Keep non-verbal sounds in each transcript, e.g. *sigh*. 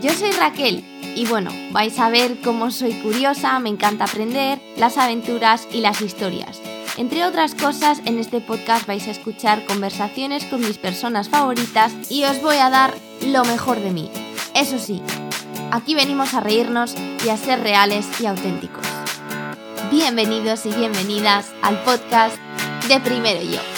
Yo soy Raquel y bueno, vais a ver cómo soy curiosa, me encanta aprender, las aventuras y las historias. Entre otras cosas, en este podcast vais a escuchar conversaciones con mis personas favoritas y os voy a dar lo mejor de mí. Eso sí, aquí venimos a reírnos y a ser reales y auténticos. Bienvenidos y bienvenidas al podcast de Primero Yo.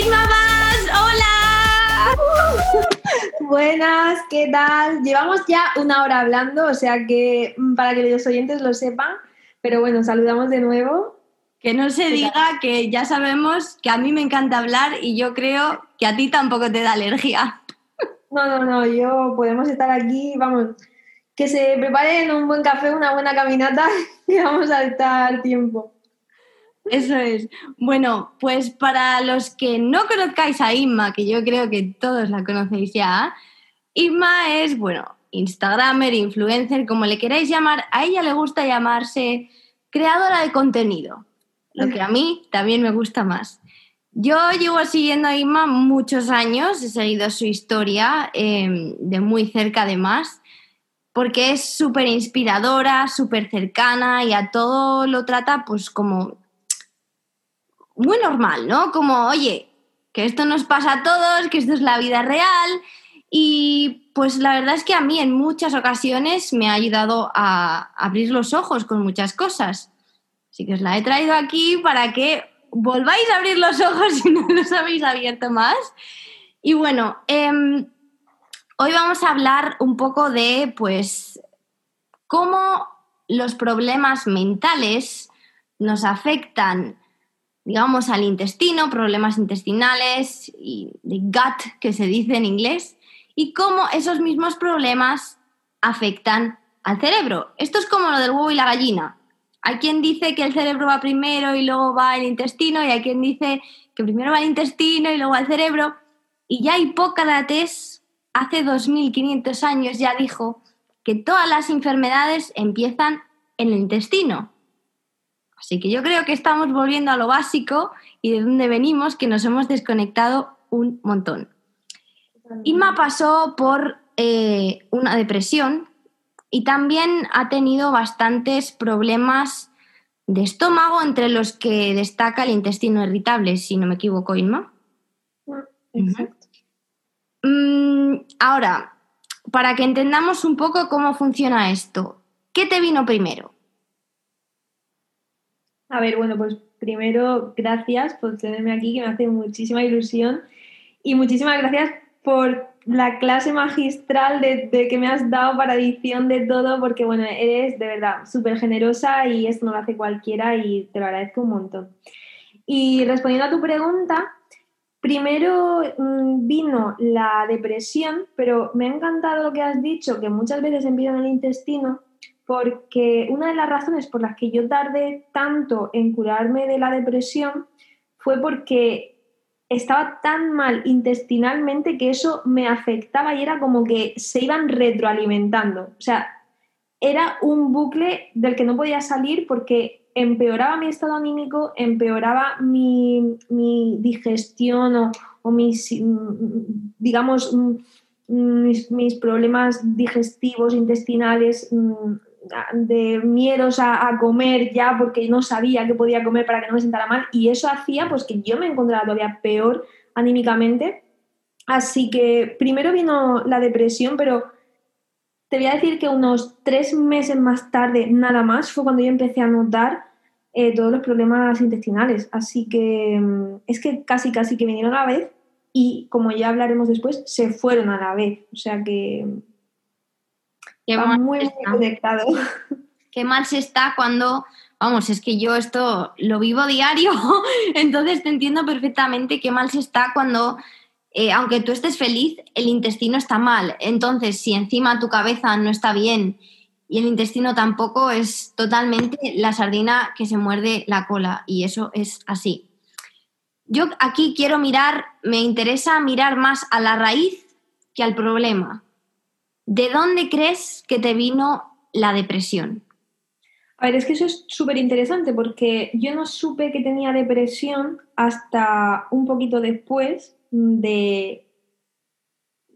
Irma Más, hola. *laughs* Buenas, ¿qué tal? Llevamos ya una hora hablando, o sea que mm, para que los oyentes lo sepan, pero bueno, saludamos de nuevo. Que no se diga que ya sabemos que a mí me encanta hablar y yo creo que a ti tampoco te da alergia. *laughs* No, no, no, yo podemos estar aquí, vamos, que se preparen un buen café, una buena caminata *laughs* y vamos a estar tiempo. Eso es. Bueno, pues para los que no conozcáis a Inma, que yo creo que todos la conocéis ya, Inma es, bueno, Instagramer, influencer, como le queráis llamar, a ella le gusta llamarse creadora de contenido, lo que a mí también me gusta más. Yo llevo siguiendo a Inma muchos años, he seguido su historia em, de muy cerca además, porque es súper inspiradora, súper cercana y a todo lo trata pues como muy normal, ¿no? Como, oye, que esto nos pasa a todos, que esto es la vida real. Y pues la verdad es que a mí en muchas ocasiones me ha ayudado a abrir los ojos con muchas cosas. Así que os la he traído aquí para que volváis a abrir los ojos *laughs* si no los habéis abierto más. Y bueno, em, hoy vamos a hablar un poco de, pues, cómo los problemas mentales nos afectan digamos, al intestino, problemas intestinales y de gut, que se dice en inglés, y cómo esos mismos problemas afectan al cerebro. Esto es como lo del huevo y la gallina. Hay quien dice que el cerebro va primero y luego va el intestino, y hay quien dice que primero va el intestino y luego el cerebro. Y ya Hipócrates, hace 2500 años, ya dijo que todas las enfermedades empiezan en el intestino. Así que yo creo que estamos volviendo a lo básico y de dónde venimos, que nos hemos desconectado un montón. Inma pasó por eh, una depresión y también ha tenido bastantes problemas de estómago, entre los que destaca el intestino irritable, si no me equivoco, Inma. Exacto. Mm, ahora, para que entendamos un poco cómo funciona esto, ¿qué te vino primero? A ver, bueno, pues primero, gracias por tenerme aquí, que me hace muchísima ilusión. Y muchísimas gracias por la clase magistral de, que me has dado para edición de todo, porque bueno, eres de verdad súper generosa y esto no lo hace cualquiera y te lo agradezco un montón. Y respondiendo a tu pregunta, primero mm, vino la depresión, pero me ha encantado lo que has dicho, que muchas veces empieza en el intestino porque una de las razones por las que yo tardé tanto en curarme de la depresión fue porque estaba tan mal intestinalmente que eso me afectaba y era como que se iban retroalimentando. O sea, era un bucle del que no podía salir porque empeoraba mi estado anímico, empeoraba mi, digestión o, mis, digamos, mis, mis, problemas digestivos, intestinales, mm, de miedos a, comer ya porque no sabía qué podía comer para que no me sentara mal y eso hacía pues que yo me encontrara todavía peor anímicamente. Así que primero vino la depresión, pero te voy a decir que unos tres meses más tarde, nada más, fue cuando yo empecé a notar eh, todos los problemas intestinales. Así que mm, es que casi, casi que vinieron a la vez y como ya hablaremos después, se fueron a la vez. O sea que Qué mal muy, conectado. Qué mal se está cuando, vamos, es que yo esto lo vivo diario, *laughs* entonces te entiendo perfectamente qué mal se está cuando, eh, aunque tú estés feliz, el intestino está mal. Entonces, si encima tu cabeza no está bien y el intestino tampoco, es totalmente la sardina que se muerde la cola y eso es así. Yo aquí quiero mirar, me interesa mirar más a la raíz que al problema. ¿De dónde crees que te vino la depresión? A ver, es que eso es súper interesante porque yo no supe que tenía depresión hasta un poquito después de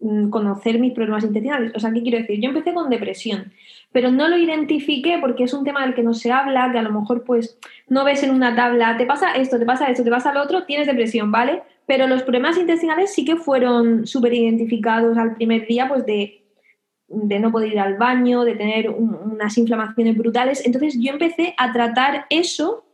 mm, conocer mis problemas intestinales. O sea, ¿qué quiero decir? Yo empecé con depresión, pero no lo identifiqué porque es un tema del que no se habla, que a lo mejor pues no ves en una tabla, te pasa esto, te pasa esto, te pasa lo otro, tienes depresión, ¿vale? Pero los problemas intestinales sí que fueron súper identificados al primer día, pues de, de, no poder ir al baño, de tener unas inflamaciones brutales. Entonces yo empecé a tratar eso,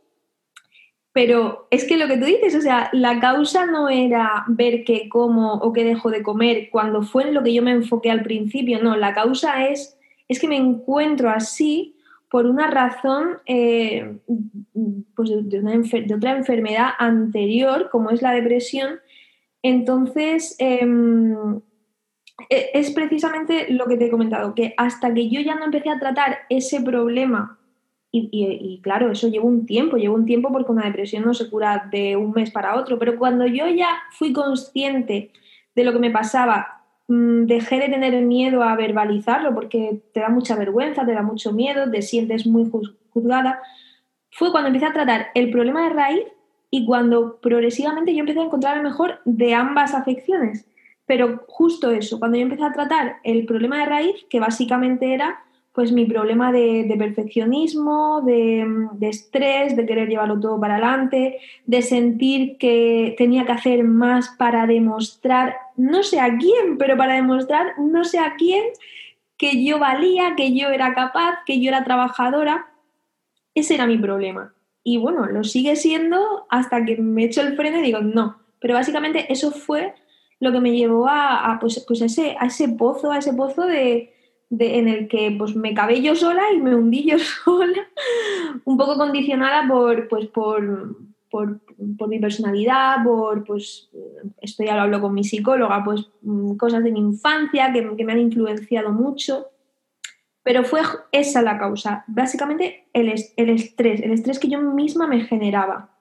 pero es que lo que tú dices, o sea, la causa no era ver qué como o qué dejo de comer cuando fue en lo que yo me enfoqué al principio, no, la causa es, es que me encuentro así por una razón eh, pues de, una otra enfermedad anterior, como es la depresión. Entonces, em, es precisamente lo que te he comentado, que hasta que yo ya no empecé a tratar ese problema, y, claro, eso lleva un tiempo, lleva un tiempo porque una depresión no se cura de un mes para otro, pero cuando yo ya fui consciente de lo que me pasaba Mm, dejé de tener miedo a verbalizarlo porque te da mucha vergüenza, te da mucho miedo, te sientes muy juzgada. Fue cuando empecé a tratar el problema de raíz y cuando progresivamente yo empecé a encontrar el mejor de ambas afecciones. Pero justo eso, cuando yo empecé a tratar el problema de raíz, que básicamente era pues mi problema de, perfeccionismo, de, de, estrés, de querer llevarlo todo para adelante, de sentir que tenía que hacer más para demostrar, no sé a quién, pero para demostrar no sé a quién que yo valía, que yo era capaz, que yo era trabajadora. Ese era mi problema. Y bueno, lo sigue siendo hasta que me echo el freno y digo, no. Pero básicamente eso fue lo que me llevó a, pues, pues ese, a ese pozo, a ese pozo de, en el que pues, me cabé yo sola y me hundí yo *laughs* sola, un poco condicionada por, pues, por, por, mi personalidad, por, pues, esto ya lo hablo con mi psicóloga, pues cosas de mi infancia que, me han influenciado mucho. Pero fue esa la causa, básicamente el, el estrés, el estrés que yo misma me generaba.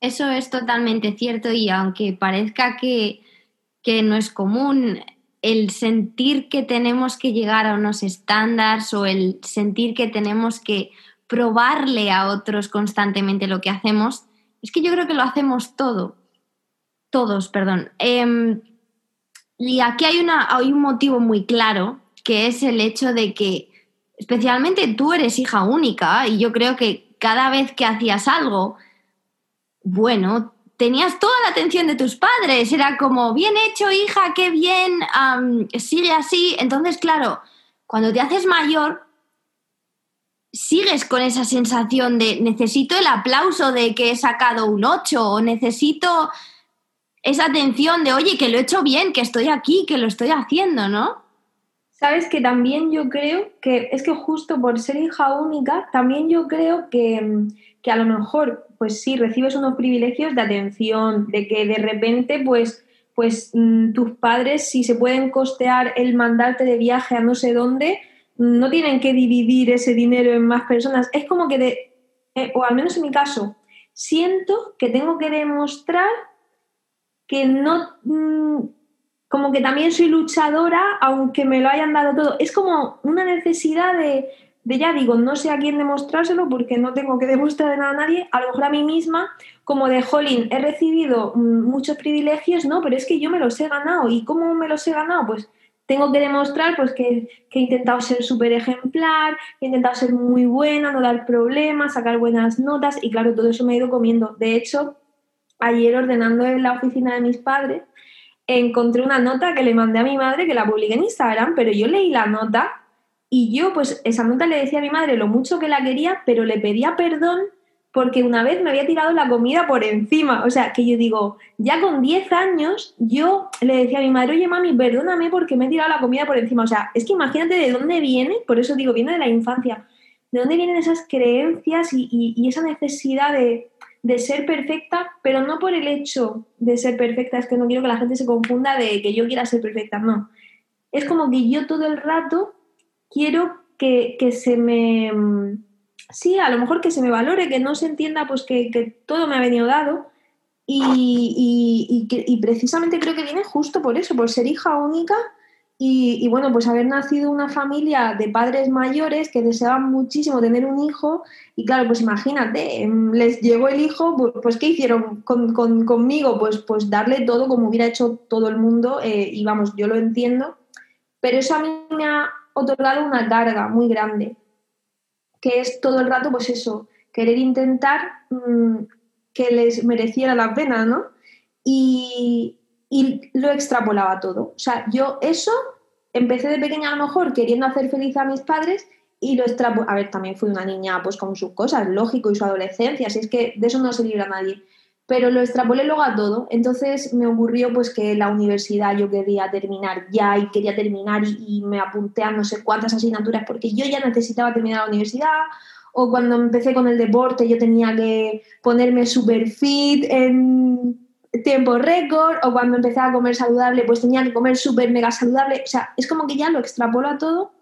Eso es totalmente cierto y aunque parezca que, que no es común, el sentir que tenemos que llegar a unos estándares o el sentir que tenemos que probarle a otros constantemente lo que hacemos, es que yo creo que lo hacemos todo. Todos, perdón. Em, y aquí hay, una, hay un motivo muy claro, que es el hecho de que, especialmente tú eres hija única, y yo creo que cada vez que hacías algo, bueno, tenías toda la atención de tus padres, era como, bien hecho, hija, qué bien, sigue así. Entonces, claro, cuando te haces mayor, sigues con esa sensación de necesito el aplauso de que he sacado un 8 o necesito esa atención de, oye, que lo he hecho bien, que estoy aquí, que lo estoy haciendo, ¿no? Sabes que también yo creo que es que justo por ser hija única, también yo creo que, que a lo mejor, pues sí, recibes unos privilegios de atención, de que de repente, pues, pues mm, tus padres, si se pueden costear el mandarte de viaje a no sé dónde, no tienen que dividir ese dinero en más personas. Es como que, de, eh, o al menos en mi caso, siento que tengo que demostrar que no, mm, como que también soy luchadora, aunque me lo hayan dado todo. Es como una necesidad de, de ya digo, no sé a quién demostrárselo porque no tengo que demostrar nada a nadie, a lo mejor a mí misma, como de Jolín, he recibido mm, muchos privilegios, no, pero es que yo me los he ganado. ¿Y cómo me los he ganado? Pues tengo que demostrar pues, que, he intentado ser súper ejemplar, he intentado ser muy buena, no dar problemas, sacar buenas notas y claro, todo eso me ha ido comiendo. De hecho, ayer ordenando en la oficina de mis padres, encontré una nota que le mandé a mi madre que la publiqué en Instagram, pero yo leí la nota y yo, pues, esa nota le decía a mi madre lo mucho que la quería, pero le pedía perdón porque una vez me había tirado la comida por encima. O sea, que yo digo, ya con 10 años, yo le decía a mi madre, oye, mami, perdóname porque me he tirado la comida por encima. O sea, es que imagínate de dónde viene, por eso digo, viene de la infancia, de dónde vienen esas creencias y, esa necesidad de, de ser perfecta, pero no por el hecho de ser perfecta, es que no quiero que la gente se confunda de que yo quiera ser perfecta, no. Es como que yo todo el rato quiero que, se me, mm, sí, a lo mejor que se me valore, que no se entienda pues que, todo me ha venido dado. Y, y, precisamente creo que viene justo por eso, por ser hija única. Y, bueno, pues haber nacido una familia de padres mayores que deseaban muchísimo tener un hijo. Y claro, pues imagínate, em, les llegó el hijo, pues ¿qué hicieron conmigo? Pues, pues darle todo como hubiera hecho todo el mundo eh, y vamos, yo lo entiendo, pero eso a mí me ha otorgado una carga muy grande, que es todo el rato pues eso, querer intentar mm, que les mereciera la pena, ¿no? Y, y lo extrapolaba todo. O sea, yo eso empecé de pequeña a lo mejor queriendo hacer feliz a mis padres y lo extrapolé. A ver, también fui una niña pues con sus cosas, lógico, y su adolescencia, así es que de eso no se libra nadie. Pero lo extrapolé luego a todo. Entonces me ocurrió pues que la universidad yo quería terminar ya y quería terminar y, y me apunté a no sé cuántas asignaturas porque yo ya necesitaba terminar la universidad o cuando empecé con el deporte yo tenía que ponerme super fit en tiempo récord o cuando empecé a comer saludable, pues tenía que comer súper mega saludable. O sea, es como que ya lo extrapolo a todo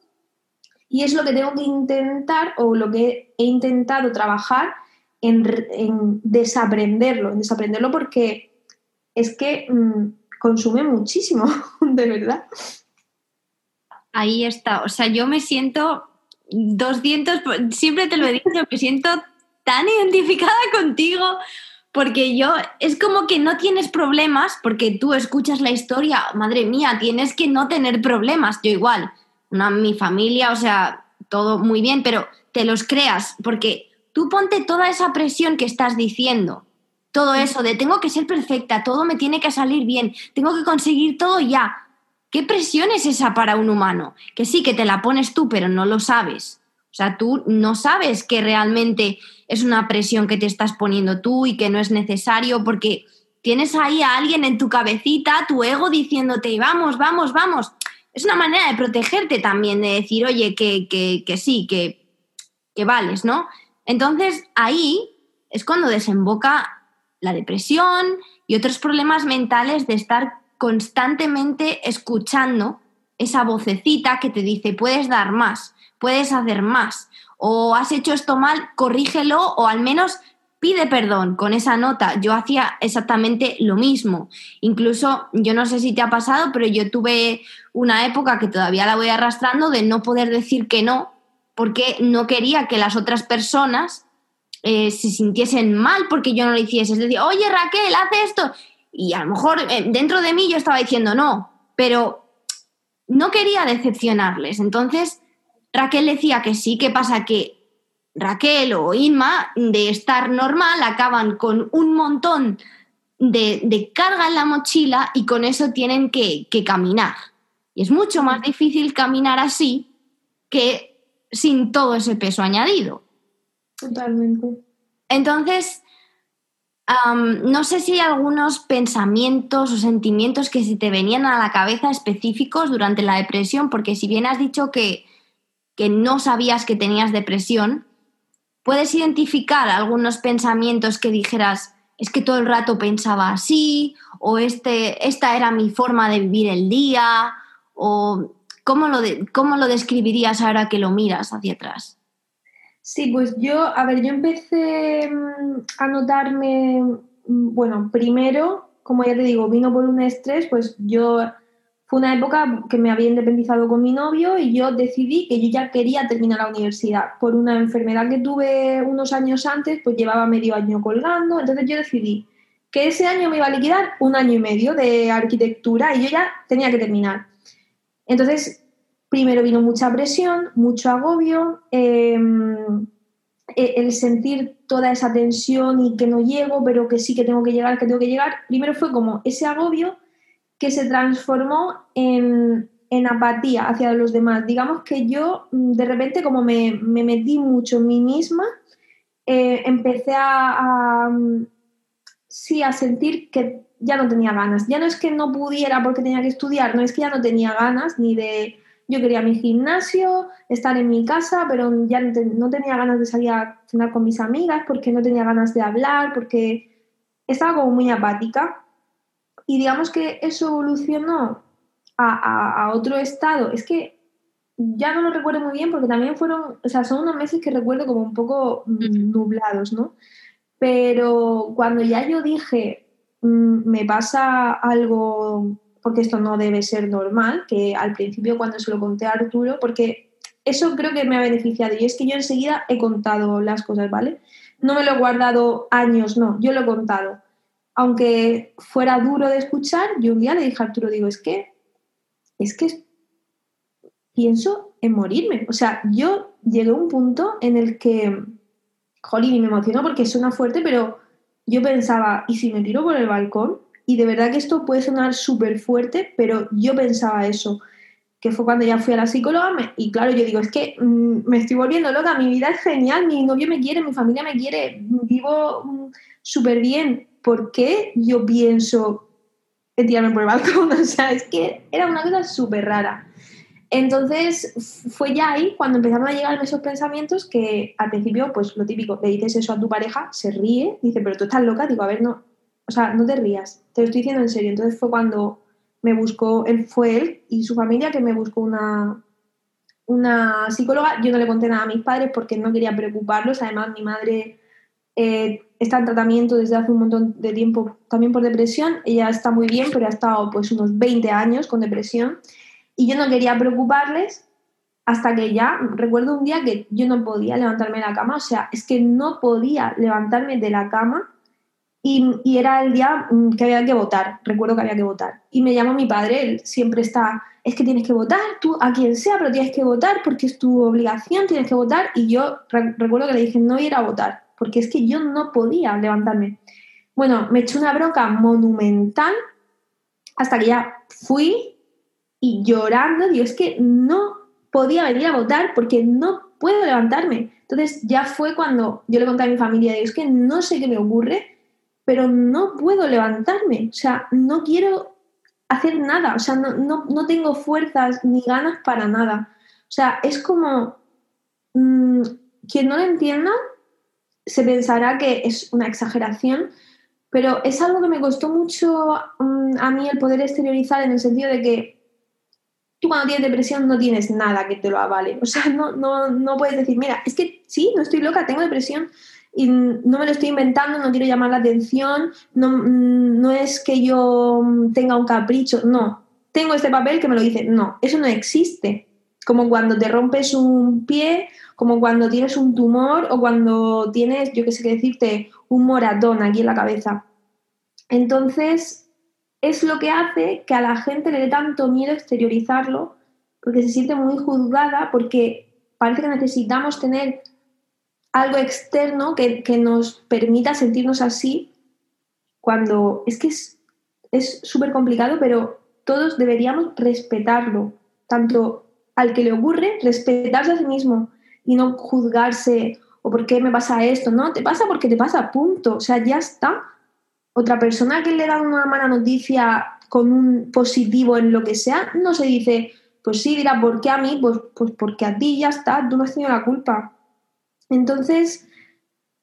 y es lo que tengo que intentar o lo que he intentado trabajar en, desaprenderlo, en desaprenderlo porque es que mm, consume muchísimo, *laughs* de verdad. Ahí está, o sea, yo me siento 200, siempre te lo he dicho, *laughs* me siento tan identificada contigo porque yo, es como que no tienes problemas, porque tú escuchas la historia, madre mía, tienes que no tener problemas, yo igual, una, mi familia, o sea, todo muy bien, pero te los creas, porque tú ponte toda esa presión que estás diciendo, todo eso de tengo que ser perfecta, todo me tiene que salir bien, tengo que conseguir todo ya. ¿Qué presión es esa para un humano? Que sí, que te la pones tú, pero no lo sabes. O sea, tú no sabes que realmente es una presión que te estás poniendo tú y que no es necesario porque tienes ahí a alguien en tu cabecita, tu ego diciéndote, vamos, vamos, vamos. Es una manera de protegerte también, de decir, oye, que, que, sí, que, que vales, ¿no? Entonces ahí es cuando desemboca la depresión y otros problemas mentales de estar constantemente escuchando esa vocecita que te dice, puedes dar más, puedes hacer más. O has hecho esto mal, corrígelo o al menos pide perdón con esa nota. Yo hacía exactamente lo mismo. Incluso, yo no sé si te ha pasado, pero yo tuve una época que todavía la voy arrastrando de no poder decir que no, porque no quería que las otras personas eh, se sintiesen mal porque yo no lo hiciese. Es decir, oye Raquel, haz esto. Y a lo mejor eh, dentro de mí yo estaba diciendo no, pero no quería decepcionarles. Entonces, Raquel decía que sí, ¿qué pasa? Que Raquel o Inma, de estar normal, acaban con un montón de, carga en la mochila y con eso tienen que, que caminar. Y es mucho más difícil caminar así que sin todo ese peso añadido. Totalmente. Entonces, no sé si hay algunos pensamientos o sentimientos que se te venían a la cabeza específicos durante la depresión, porque si bien has dicho que que no sabías que tenías depresión, puedes identificar algunos pensamientos que dijeras, es que todo el rato pensaba así, o este, esta era mi forma de vivir el día, o ¿cómo lo, cómo lo describirías ahora que lo miras hacia atrás? Sí, pues yo, a ver, yo empecé mm, a notarme, mm, bueno, primero, como ya te digo, vino por un estrés, pues yo fue una época que me había independizado con mi novio y yo decidí que yo ya quería terminar la universidad. Por una enfermedad que tuve unos años antes, pues llevaba medio año colgando, entonces yo decidí que ese año me iba a liquidar un año y medio de arquitectura y yo ya tenía que terminar. Entonces, primero vino mucha presión, mucho agobio, em, e, el sentir toda esa tensión y que no llego, pero que sí que tengo que llegar, que tengo que llegar. Primero fue como ese agobio que se transformó en, apatía hacia los demás. Digamos que yo mm, de repente como me, metí mucho en mí misma, eh, empecé a, mm, sí, a sentir que ya no tenía ganas. Ya no es que no pudiera porque tenía que estudiar, no es que ya no tenía ganas ni de... Yo quería mi gimnasio, estar en mi casa, pero ya no, tenía ganas de salir a cenar con mis amigas porque no tenía ganas de hablar, porque estaba como muy apática. Y digamos que eso evolucionó a, otro estado. Es que ya no lo recuerdo muy bien porque también fueron, o sea, son unos meses que recuerdo como un poco nublados, ¿no? Pero cuando ya yo dije, me pasa algo porque esto no debe ser normal, que al principio cuando se lo conté a Arturo, porque eso creo que me ha beneficiado y es que yo enseguida he contado las cosas, ¿vale? No me lo he guardado años, no, yo lo he contado. Aunque fuera duro de escuchar, yo un día le dije a Arturo, digo, es que, es que pienso en morirme. O sea, yo llegué a un punto en el que, jolín, y me emocionó porque suena fuerte, pero yo pensaba, ¿y si me tiro por el balcón? Y de verdad que esto puede sonar súper fuerte, pero yo pensaba eso, que fue cuando ya fui a la psicóloga y claro, yo digo, es que mm, me estoy volviendo loca, mi vida es genial, mi novio me quiere, mi familia me quiere, vivo mm, súper bien. ¿Por qué yo pienso en tirarme por el balcón? *laughs* O sea, es que era una cosa súper rara. Entonces fue ya ahí cuando empezaron a llegar esos pensamientos que al principio, pues lo típico, le dices eso a tu pareja, se ríe, dice, pero tú estás loca, digo, a ver, no, o sea, no te rías, te lo estoy diciendo en serio. Entonces fue cuando me buscó, él fue él y su familia que me buscó una, una psicóloga. Yo no le conté nada a mis padres porque no quería preocuparlos. Además, mi madre eh, está en tratamiento desde hace un montón de tiempo también por depresión. Ella está muy bien, pero ha estado pues unos 20 años con depresión. Y yo no quería preocuparles hasta que ya, recuerdo un día que yo no podía levantarme de la cama, o sea, es que no podía levantarme de la cama y, era el día mm, que había que votar, recuerdo que había que votar. Y me llamó mi padre, él siempre está, es que tienes que votar, tú a quien sea, pero tienes que votar porque es tu obligación, tienes que votar. Y yo recuerdo que le dije, no ir a votar, porque es que yo no podía levantarme. Bueno, me eché una bronca monumental hasta que ya fui y llorando, digo, es que no podía venir a votar porque no puedo levantarme. Entonces ya fue cuando yo le conté a mi familia, digo, es que no sé qué me ocurre, pero no puedo levantarme, o sea, no quiero hacer nada, o sea, no, tengo fuerzas ni ganas para nada. O sea, es como, mm, quien no lo entienda se pensará que es una exageración, pero es algo que me costó mucho mm, a mí el poder exteriorizar en el sentido de que cuando tienes depresión no tienes nada que te lo avale. O sea, no, no, no puedes decir, mira, es que sí, no estoy loca, tengo depresión, y no me lo estoy inventando, no quiero llamar la atención, no, no es que yo tenga un capricho, no, tengo este papel que me lo dice, no, eso no existe. Como cuando te rompes un pie, como cuando tienes un tumor o cuando tienes, yo qué sé qué decirte, un moratón aquí en la cabeza. Entonces, es lo que hace que a la gente le dé tanto miedo exteriorizarlo, porque se siente muy juzgada, porque parece que necesitamos tener algo externo que, nos permita sentirnos así cuando es que es súper complicado, pero todos deberíamos respetarlo, tanto al que le ocurre, respetarse a sí mismo y no juzgarse o por qué me pasa esto, no, te pasa porque te pasa, punto, o sea, ya está. Otra persona que le da una mala noticia con un positivo en lo que sea, no se dice, pues sí, dirá, ¿por qué a mí? Pues, pues porque a ti ya está, tú no has tenido la culpa. Entonces,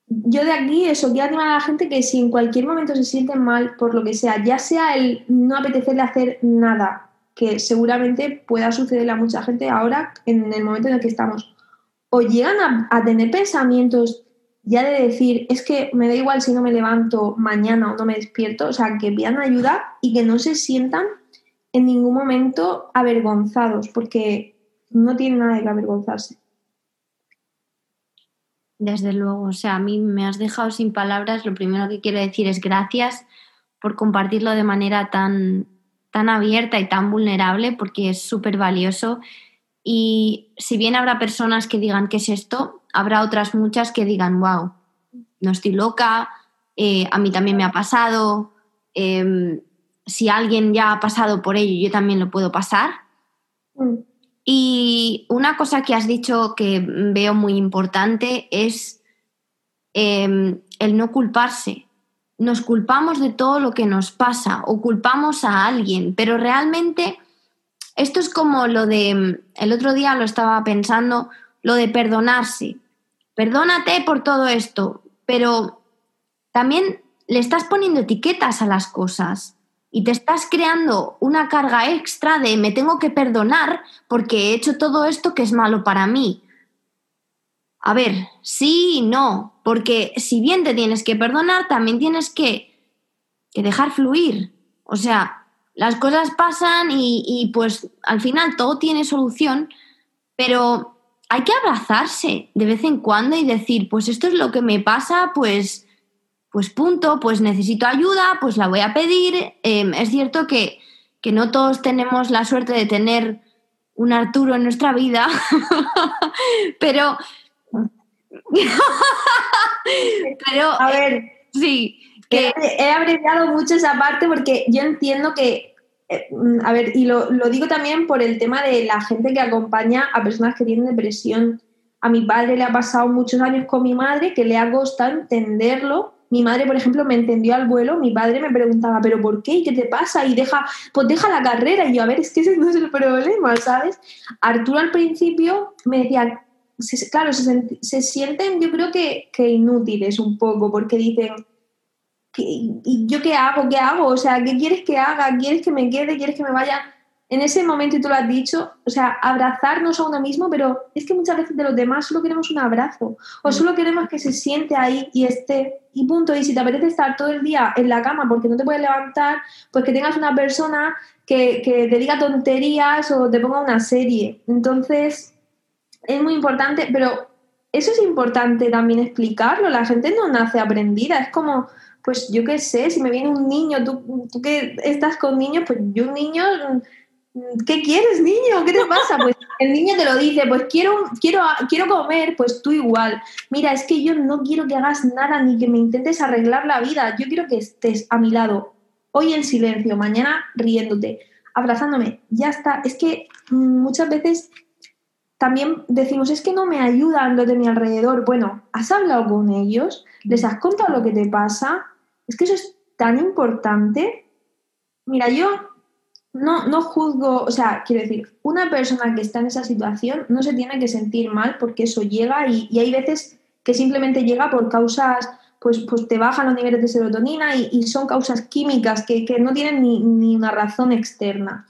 yo de aquí eso, quiero animar a la gente que si en cualquier momento se sienten mal por lo que sea, ya sea el no apetecerle hacer nada, que seguramente pueda sucederle a mucha gente ahora en el momento en el que estamos, o llegan a, a tener pensamientos ya de decir, es que me da igual si no me levanto mañana o no me despierto, o sea, que pidan ayuda y que no se sientan en ningún momento avergonzados, porque no tienen nada de que avergonzarse. Desde luego, o sea, a mí me has dejado sin palabras. Lo primero que quiero decir es gracias por compartirlo de manera tan, tan abierta y tan vulnerable, porque es súper valioso. Y si bien habrá personas que digan qué es esto, habrá otras muchas que digan, wow, no estoy loca, eh, a mí también me ha pasado, em, si alguien ya ha pasado por ello, yo también lo puedo pasar. Mm. Y una cosa que has dicho que veo muy importante es em, el no culparse. Nos culpamos de todo lo que nos pasa o culpamos a alguien, pero realmente esto es como lo de, el otro día lo estaba pensando, lo de perdonarse. Perdónate por todo esto, pero también le estás poniendo etiquetas a las cosas y te estás creando una carga extra de me tengo que perdonar porque he hecho todo esto que es malo para mí. A ver, sí y no, porque si bien te tienes que perdonar, también tienes que, dejar fluir. O sea, las cosas pasan y, pues al final todo tiene solución, pero hay que abrazarse de vez en cuando y decir, pues esto es lo que me pasa, pues, pues punto, pues necesito ayuda, pues la voy a pedir. Em, es cierto que, que no todos tenemos la suerte de tener un Arturo en nuestra vida, *laughs* pero... *laughs* pero... A ver, sí. Que... He, abreviado mucho esa parte porque yo entiendo que, eh, a ver, y lo, lo digo también por el tema de la gente que acompaña a personas que tienen depresión. A mi padre le ha pasado muchos años con mi madre que le ha costado entenderlo mi madre, por ejemplo, me entendió al vuelo, mi padre me preguntaba, ¿pero por qué? ¿Y qué te pasa? Y deja, pues deja la carrera. Y yo, a ver, es que ese no es el problema, ¿sabes? Arturo al principio me decía, claro, se, sienten, yo creo que, que, inútiles un poco, porque dicen, ¿y yo qué hago? ¿Qué hago? O sea, ¿qué quieres que haga? ¿Quieres que me quede? ¿Quieres que me vaya? en ese momento, y tú lo has dicho, o sea, abrazarnos a uno mismo, pero es que muchas veces de los demás solo queremos un abrazo o mm. solo queremos que se siente ahí y esté y punto. Y si te apetece estar todo el día en la cama porque no te puedes levantar, pues que tengas una persona que, que te diga tonterías o te ponga una serie. Entonces, es muy importante, pero eso es importante también explicarlo. La gente no nace aprendida, es como pues yo qué sé, si me viene un niño, tú, tú que estás con niños, pues yo un niño ¿Qué quieres, niño? ¿Qué te pasa? Pues *laughs* el niño te lo dice, pues quiero, quiero, quiero comer, pues tú igual. Mira, es que yo no quiero que hagas nada ni que me intentes arreglar la vida. Yo quiero que estés a mi lado, hoy en silencio, mañana riéndote, abrazándome. Ya está. Es que muchas veces también decimos, es que no me ayudan los de mi alrededor. Bueno, ¿has hablado con ellos? ¿Les has contado lo que te pasa? Es que eso es tan importante. Mira, yo no, no juzgo, o sea, quiero decir, una persona que está en esa situación no se tiene que sentir mal porque eso llega y, hay veces que simplemente llega por causas, pues, pues te bajan los niveles de serotonina y, son causas químicas que, no tienen ni, ni, una razón externa.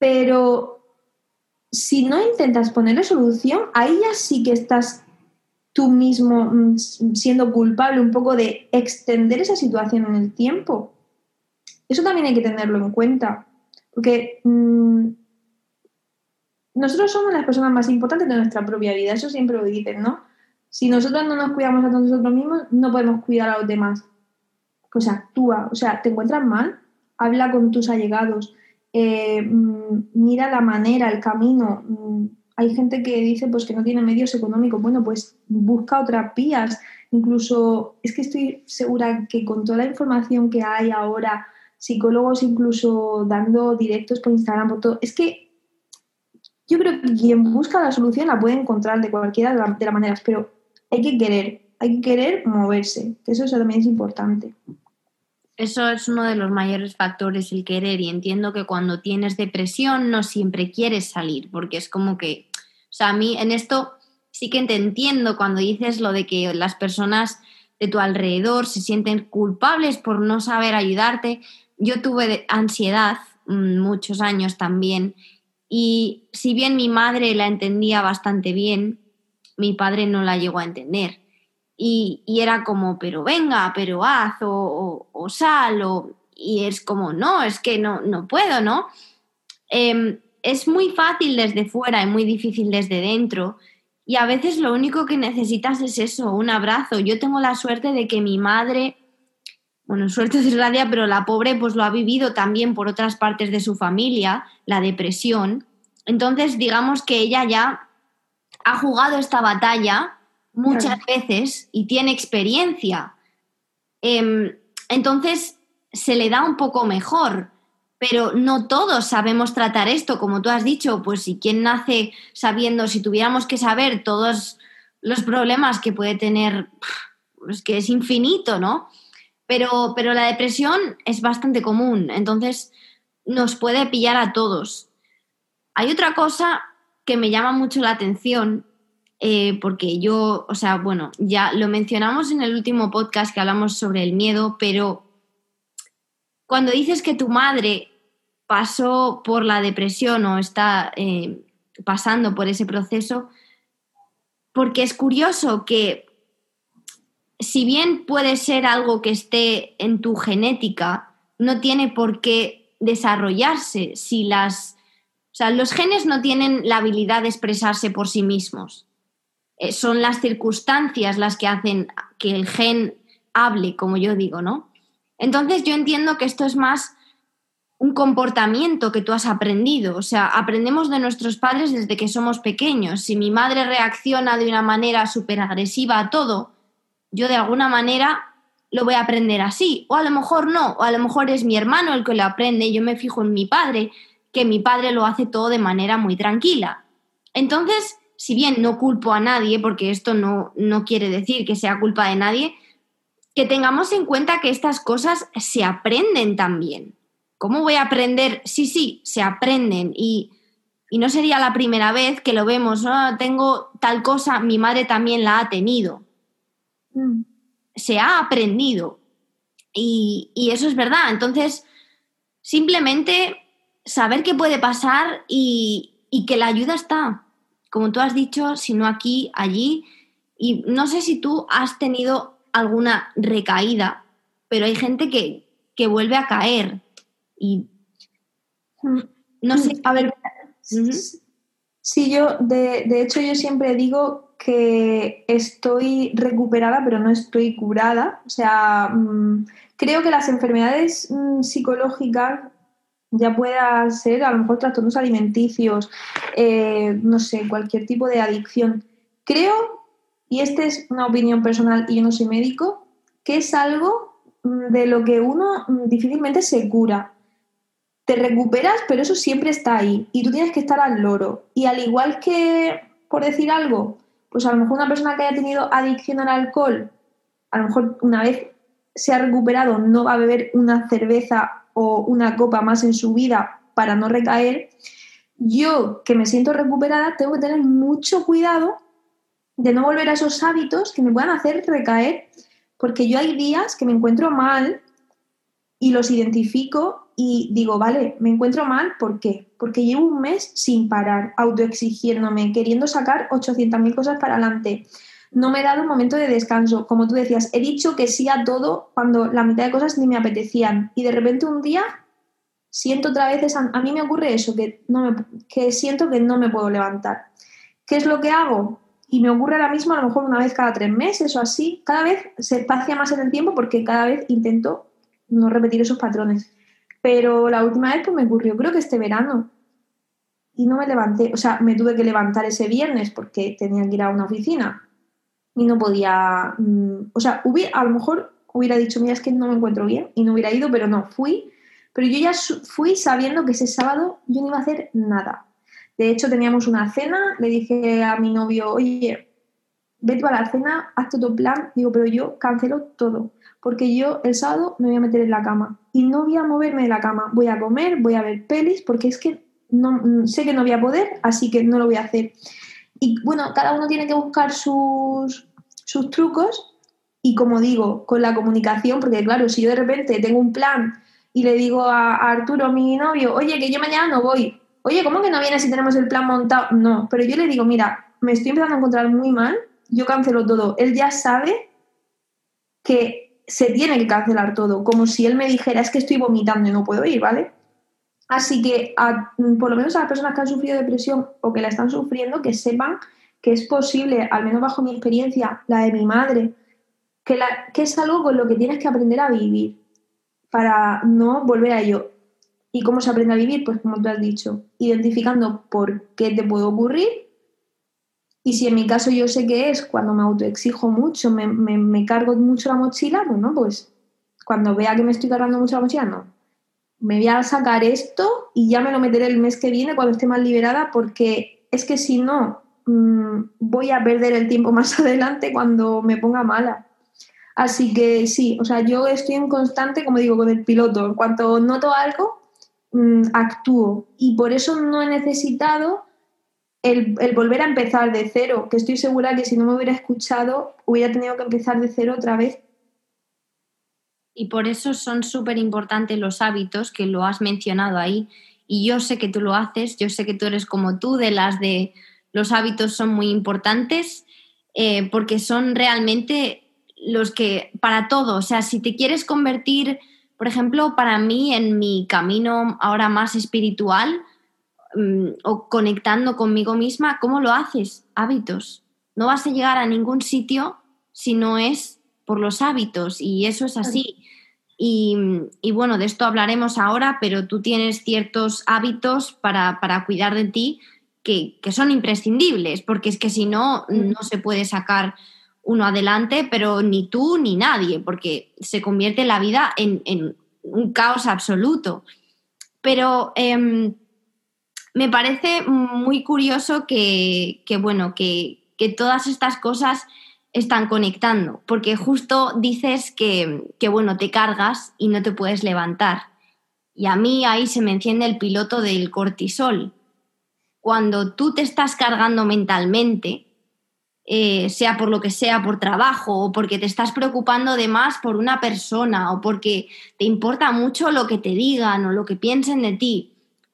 Pero si no intentas ponerle solución, ahí ya sí que estás tú mismo mm, siendo culpable un poco de extender esa situación en el tiempo. Eso también hay que tenerlo en cuenta. Porque mm, nosotros somos las personas más importantes de nuestra propia vida, eso siempre lo dicen, ¿no? Si nosotros no nos cuidamos a nosotros mismos, no podemos cuidar a los demás. Pues actúa, o sea, te encuentras mal, habla con tus allegados, eh, mm, mira la manera, el camino. Hay gente que dice pues que no tiene medios económicos. Bueno, pues busca otras vías. Incluso es que estoy segura que con toda la información que hay ahora psicólogos incluso dando directos por Instagram, por todo. Es que yo creo que quien busca la solución la puede encontrar de cualquiera de, las maneras, pero hay que querer, hay que querer moverse, eso también es importante. Eso es uno de los mayores factores, el querer, y entiendo que cuando tienes depresión no siempre quieres salir, porque es como que, sea, a mí en esto sí que te entiendo cuando dices lo de que las personas de tu alrededor se sienten culpables por no saber ayudarte, yo tuve ansiedad mm, muchos años también y si bien mi madre la entendía bastante bien, mi padre no la llegó a entender. Y, era como, pero venga, pero haz o, o, sal, y es como, no, es que no, no puedo, ¿no? Em, es muy fácil desde fuera y muy difícil desde dentro. Y a veces lo único que necesitas es eso, un abrazo. Yo tengo la suerte de que mi madre bueno, *laughs* suerte desgracia, pero la pobre pues lo ha vivido también por otras partes de su familia, la depresión. Entonces, digamos que ella ya ha jugado esta batalla muchas veces y tiene experiencia. Em, entonces, se le da un poco mejor, pero no todos sabemos tratar esto, como tú has dicho, pues si quien nace sabiendo, si tuviéramos que saber todos los problemas que puede tener, pues que es infinito, ¿no? Pero, pero la depresión es bastante común, entonces nos puede pillar a todos. Hay otra cosa que me llama mucho la atención, eh, porque yo, o sea, bueno, ya lo mencionamos en el último podcast que hablamos sobre el miedo, pero cuando dices que tu madre pasó por la depresión o está eh, pasando por ese proceso, porque es curioso que si bien puede ser algo que esté en tu genética, no tiene por qué desarrollarse si las... O sea, los genes no tienen la habilidad de expresarse por sí mismos. Eh, son las circunstancias las que hacen que el gen hable, como yo digo, ¿no? Entonces yo entiendo que esto es más un comportamiento que tú has aprendido. O sea, aprendemos de nuestros padres desde que somos pequeños. Si mi madre reacciona de una manera súper agresiva a todo, yo de alguna manera lo voy a aprender así. O a lo mejor no, o a lo mejor es mi hermano el que lo aprende. Yo me fijo en mi padre, que mi padre lo hace todo de manera muy tranquila. Entonces, si bien no culpo a nadie, porque esto no, no quiere decir que sea culpa de nadie, que tengamos en cuenta que estas cosas se aprenden también. ¿Cómo voy a aprender? Sí, sí, se aprenden y, no sería la primera vez que lo vemos, ¿no? Tengo tal cosa, mi madre también la ha tenido. Mm. Se ha aprendido y, y eso es verdad. Entonces, simplemente saber qué puede pasar y, y que la ayuda está, como tú has dicho, si no aquí, allí. Y no sé si tú has tenido alguna recaída, pero hay gente que, que vuelve a caer. Y mm, no sé. A ver, sí, yo, de, hecho, yo siempre digo que estoy recuperada, pero no estoy curada. O sea, mm, creo que las enfermedades mm, psicológicas ya pueda ser a lo mejor trastornos alimenticios, eh, no sé, cualquier tipo de adicción. Creo, y esta es una opinión personal y yo no soy médico, que es algo de lo que uno difícilmente se cura te recuperas, pero eso siempre está ahí y tú tienes que estar al loro. Y al igual que, por decir algo, pues a lo mejor una persona que haya tenido adicción al alcohol, a lo mejor una vez se ha recuperado, no va a beber una cerveza o una copa más en su vida para no recaer. Yo, que me siento recuperada, tengo que tener mucho cuidado de no volver a esos hábitos que me puedan hacer recaer, porque yo hay días que me encuentro mal y los identifico y digo, vale, me encuentro mal, ¿por qué? Porque llevo un mes sin parar, autoexigiéndome, queriendo sacar 800.000 cosas para adelante. No me he dado un momento de descanso. Como tú decías, he dicho que sí a todo cuando la mitad de cosas ni me apetecían. Y de repente un día siento otra vez, esa, a mí me ocurre eso, que, no me, que siento que no me puedo levantar. ¿Qué es lo que hago? Y me ocurre ahora mismo a lo mejor una vez cada tres meses o así. Cada vez se espacia más en el tiempo porque cada vez intento no repetir esos patrones. Pero la última vez pues me ocurrió, creo que este verano. Y no me levanté, o sea, me tuve que levantar ese viernes porque tenía que ir a una oficina. Y no podía, mm, o sea, hubiera, a lo mejor hubiera dicho, mira, es que no me encuentro bien y no hubiera ido, pero no, fui. Pero yo ya fui sabiendo que ese sábado yo no iba a hacer nada. De hecho, teníamos una cena, le dije a mi novio, oye, vete a la cena, haz todo plan. Digo, pero yo cancelo todo porque yo el sábado me voy a meter en la cama y no voy a moverme de la cama, voy a comer, voy a ver pelis, porque es que no, sé que no voy a poder, así que no lo voy a hacer. Y bueno, cada uno tiene que buscar sus, sus trucos y como digo, con la comunicación, porque claro, si yo de repente tengo un plan y le digo a, a Arturo, mi novio, oye, que yo mañana no voy, oye, ¿cómo que no vienes si tenemos el plan montado? No, pero yo le digo, mira, me estoy empezando a encontrar muy mal, yo cancelo todo. Él ya sabe que se tiene que cancelar todo, como si él me dijera es que estoy vomitando y no puedo ir, ¿vale? Así que por lo menos a las personas que han sufrido depresión o que la están sufriendo, que sepan que es posible, al menos bajo mi experiencia, la de mi madre, que, que es algo con lo que tienes que aprender a vivir para no volver a ello. ¿Y cómo se aprende a vivir? Pues como tú has dicho, identificando por qué te puede ocurrir y si en mi caso yo sé que es cuando me autoexijo mucho, me, me, cargo mucho la mochila, bueno, pues cuando vea que me estoy cargando mucho la mochila, no. Me voy a sacar esto y ya me lo meteré el mes que viene cuando esté más liberada, porque es que si no, mm, voy a perder el tiempo *laughs* más adelante cuando me ponga mala. Así que sí, o sea, yo estoy en constante, como digo, con el piloto. En cuanto noto algo, mm, actúo. Y por eso no he necesitado el, volver a empezar de cero, que estoy segura que si no me hubiera escuchado, hubiera tenido que empezar de cero otra vez. Y por eso son súper importantes los hábitos, que lo has mencionado ahí. Y yo sé que tú lo haces, yo sé que tú eres como tú, de las de los hábitos son muy importantes, eh, porque son realmente los que, para todo, o sea, si te quieres convertir, por ejemplo, para mí en mi camino ahora más espiritual mm, o conectando conmigo misma, ¿cómo lo haces? Hábitos. No vas a llegar a ningún sitio si no es por los hábitos y eso es así. Y, bueno, de esto hablaremos ahora, pero tú tienes ciertos hábitos para, cuidar de ti que, son imprescindibles, porque es que si no, no se puede sacar uno adelante, pero ni tú ni nadie, porque se convierte la vida en, un caos absoluto. Pero em, me parece muy curioso que, bueno, que, todas estas cosas están conectando, porque justo dices que, bueno, te cargas y no te puedes levantar. Y a mí ahí se me enciende el piloto del cortisol. Cuando tú te estás cargando mentalmente, eh, sea por lo que sea, por trabajo o porque te estás preocupando de más por una persona o porque te importa mucho lo que te digan o lo que piensen de ti.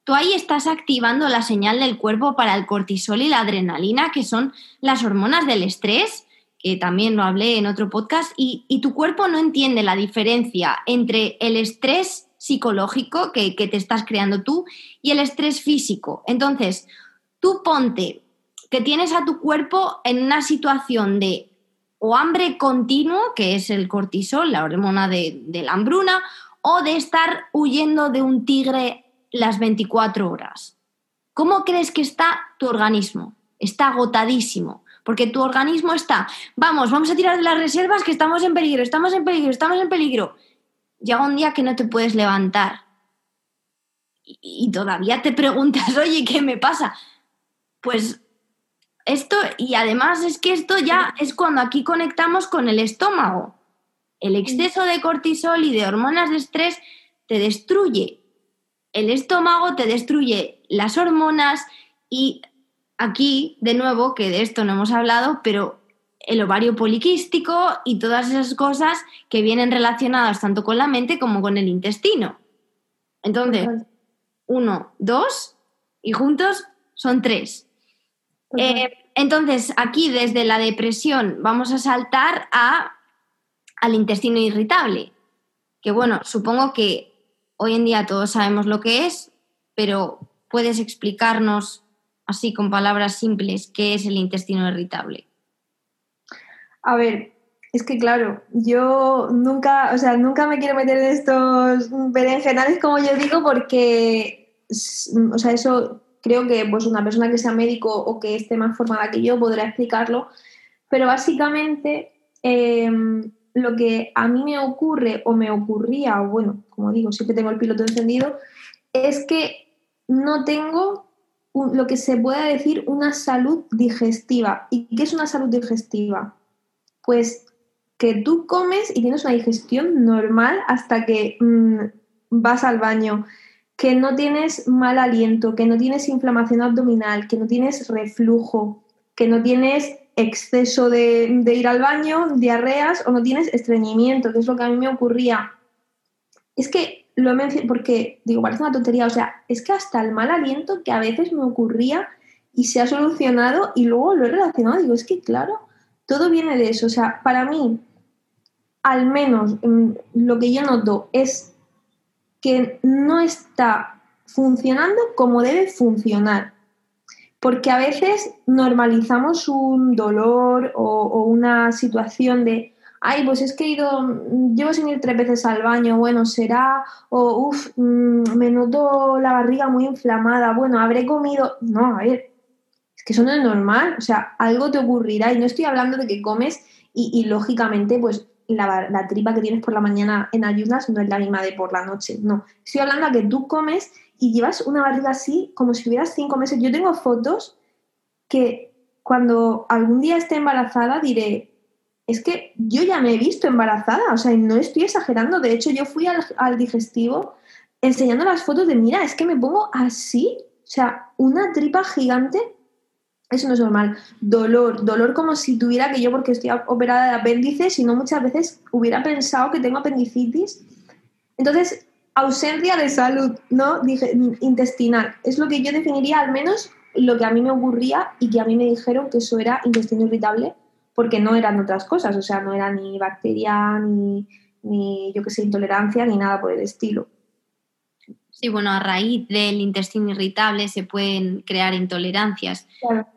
Tú ahí estás activando la señal del cuerpo para el cortisol y la adrenalina, que son las hormonas del estrés, que también lo hablé en otro podcast, y, tu cuerpo no entiende la diferencia entre el estrés psicológico que, que te estás creando tú y el estrés físico. Entonces, tú ponte que tienes a tu cuerpo en una situación de o hambre continuo, que es el cortisol, la hormona de, la hambruna, o de estar huyendo de un tigre las 24 horas. ¿Cómo crees que está tu organismo? Está agotadísimo, porque tu organismo está, vamos, vamos a tirar de las reservas que estamos en peligro, estamos en peligro, estamos en peligro. Llega un día que no te puedes levantar y todavía te preguntas, *laughs* oye, ¿qué me pasa? Pues esto, y además es que esto ya es cuando aquí conectamos con el estómago. El exceso de cortisol y de hormonas de estrés te destruye el estómago, te destruye las hormonas y aquí, de nuevo, que de esto no hemos hablado, pero el ovario poliquístico y todas esas cosas que vienen relacionadas tanto con la mente como con el intestino. Entonces, uno, dos y juntos son tres. Eh, entonces, aquí desde la depresión vamos a saltar a, al intestino irritable, que bueno, supongo que hoy en día todos sabemos lo que es, pero puedes explicarnos así con palabras simples qué es el intestino irritable. A ver, es que claro, yo nunca, o sea, nunca me quiero meter en estos berenjenales como yo digo porque, o sea, eso creo que pues, una persona que sea médico o que esté más formada que yo podrá explicarlo, pero básicamente em, lo que a mí me ocurre o me ocurría, o bueno, como digo, siempre tengo el piloto encendido, es que no tengo lo que se pueda decir una salud digestiva. ¿Y qué es una salud digestiva? Pues que tú comes y tienes una digestión normal hasta que mm, vas al baño que no tienes mal aliento, que no tienes inflamación abdominal, que no tienes reflujo, que no tienes exceso de, ir al baño, diarreas o no tienes estreñimiento, que es lo que a mí me ocurría. Es que lo he mencionado porque, digo, parece una tontería, o sea, es que hasta el mal aliento que a veces me ocurría y se ha solucionado y luego lo he relacionado, digo, es que claro, todo viene de eso, o sea, para mí, al menos mm, lo que yo noto es que no está funcionando como debe funcionar. Porque a veces normalizamos un dolor o, una situación de, ay, pues es que he ido, llevo sin ir tres veces al baño, bueno, será, o uff, mm, me noto la barriga muy inflamada, bueno, habré comido. No, a ver, es que eso no es normal, o sea, algo te ocurrirá y no estoy hablando de que comes y, lógicamente, pues la, tripa que tienes por la mañana en ayunas no es la misma de por la noche, no. Estoy hablando de que tú comes y llevas una barriga así como si hubieras cinco meses. Yo tengo fotos que cuando algún día esté embarazada diré, es que yo ya me he visto embarazada, o sea, no estoy exagerando. De hecho, yo fui al, digestivo enseñando las fotos de, mira, es que me pongo así, o sea, una tripa gigante eso no es normal. Dolor, dolor como si tuviera que yo, porque estoy operada de apéndice, sino muchas veces hubiera pensado que tengo apendicitis. Entonces, ausencia de salud, ¿no? Dije, intestinal. Es lo que yo definiría, al menos lo que a mí me ocurría y que a mí me dijeron que eso era intestino irritable, porque no eran otras cosas, o sea, no era ni bacteria, ni, ni yo que sé, intolerancia, ni nada por el estilo. Sí, bueno, a raíz del intestino irritable se pueden crear intolerancias. Claro.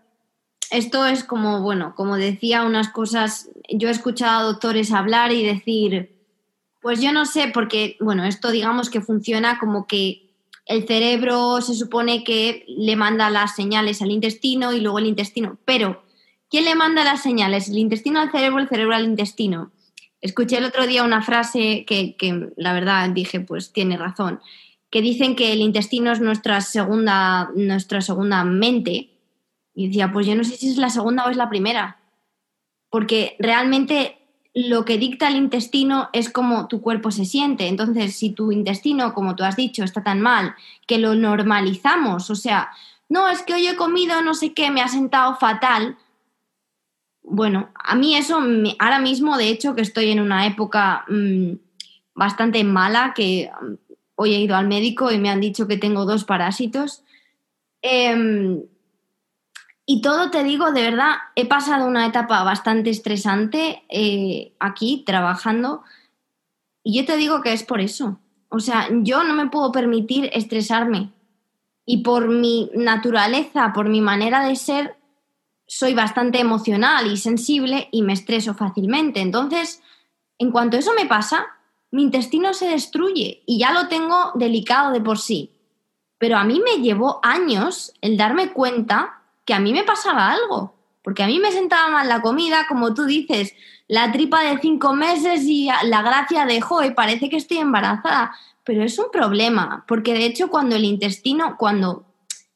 Esto es como, bueno, como decía unas cosas, yo he escuchado a doctores hablar y decir, pues yo no sé, porque, bueno, esto digamos que funciona como que el cerebro se supone que le manda las señales al intestino y luego el intestino, pero ¿quién le manda las señales? ¿El intestino al cerebro, el cerebro al intestino? Escuché el otro día una frase que, la verdad dije, pues tiene razón que dicen que el intestino es nuestra segunda, nuestra segunda mente. Y decía, pues yo no sé si es la segunda o es la primera. Porque realmente lo que dicta el intestino es cómo tu cuerpo se siente. Entonces, si tu intestino, como tú has dicho, está tan mal, que lo normalizamos, o sea, no, es que hoy he comido no sé qué, me ha sentado fatal. Bueno, a mí eso, ahora mismo, de hecho, que estoy en una época mm, bastante mala, que Hoy he ido al médico y me han dicho que tengo dos parásitos. Em, y todo te digo, de verdad, he pasado una etapa bastante estresante eh, aquí trabajando y yo te digo que es por eso. O sea, yo no me puedo permitir estresarme y por mi naturaleza, por mi manera de ser, soy bastante emocional y sensible y me estreso fácilmente. Entonces, en cuanto eso me pasa, mi intestino se destruye y ya lo tengo delicado de por sí. Pero a mí me llevó años el darme cuenta que a mí me pasaba algo, porque a mí me sentaba mal la comida, como tú dices, la tripa de cinco meses y la gracia dejó y parece que estoy embarazada. Pero es un problema, porque de hecho cuando el intestino, cuando,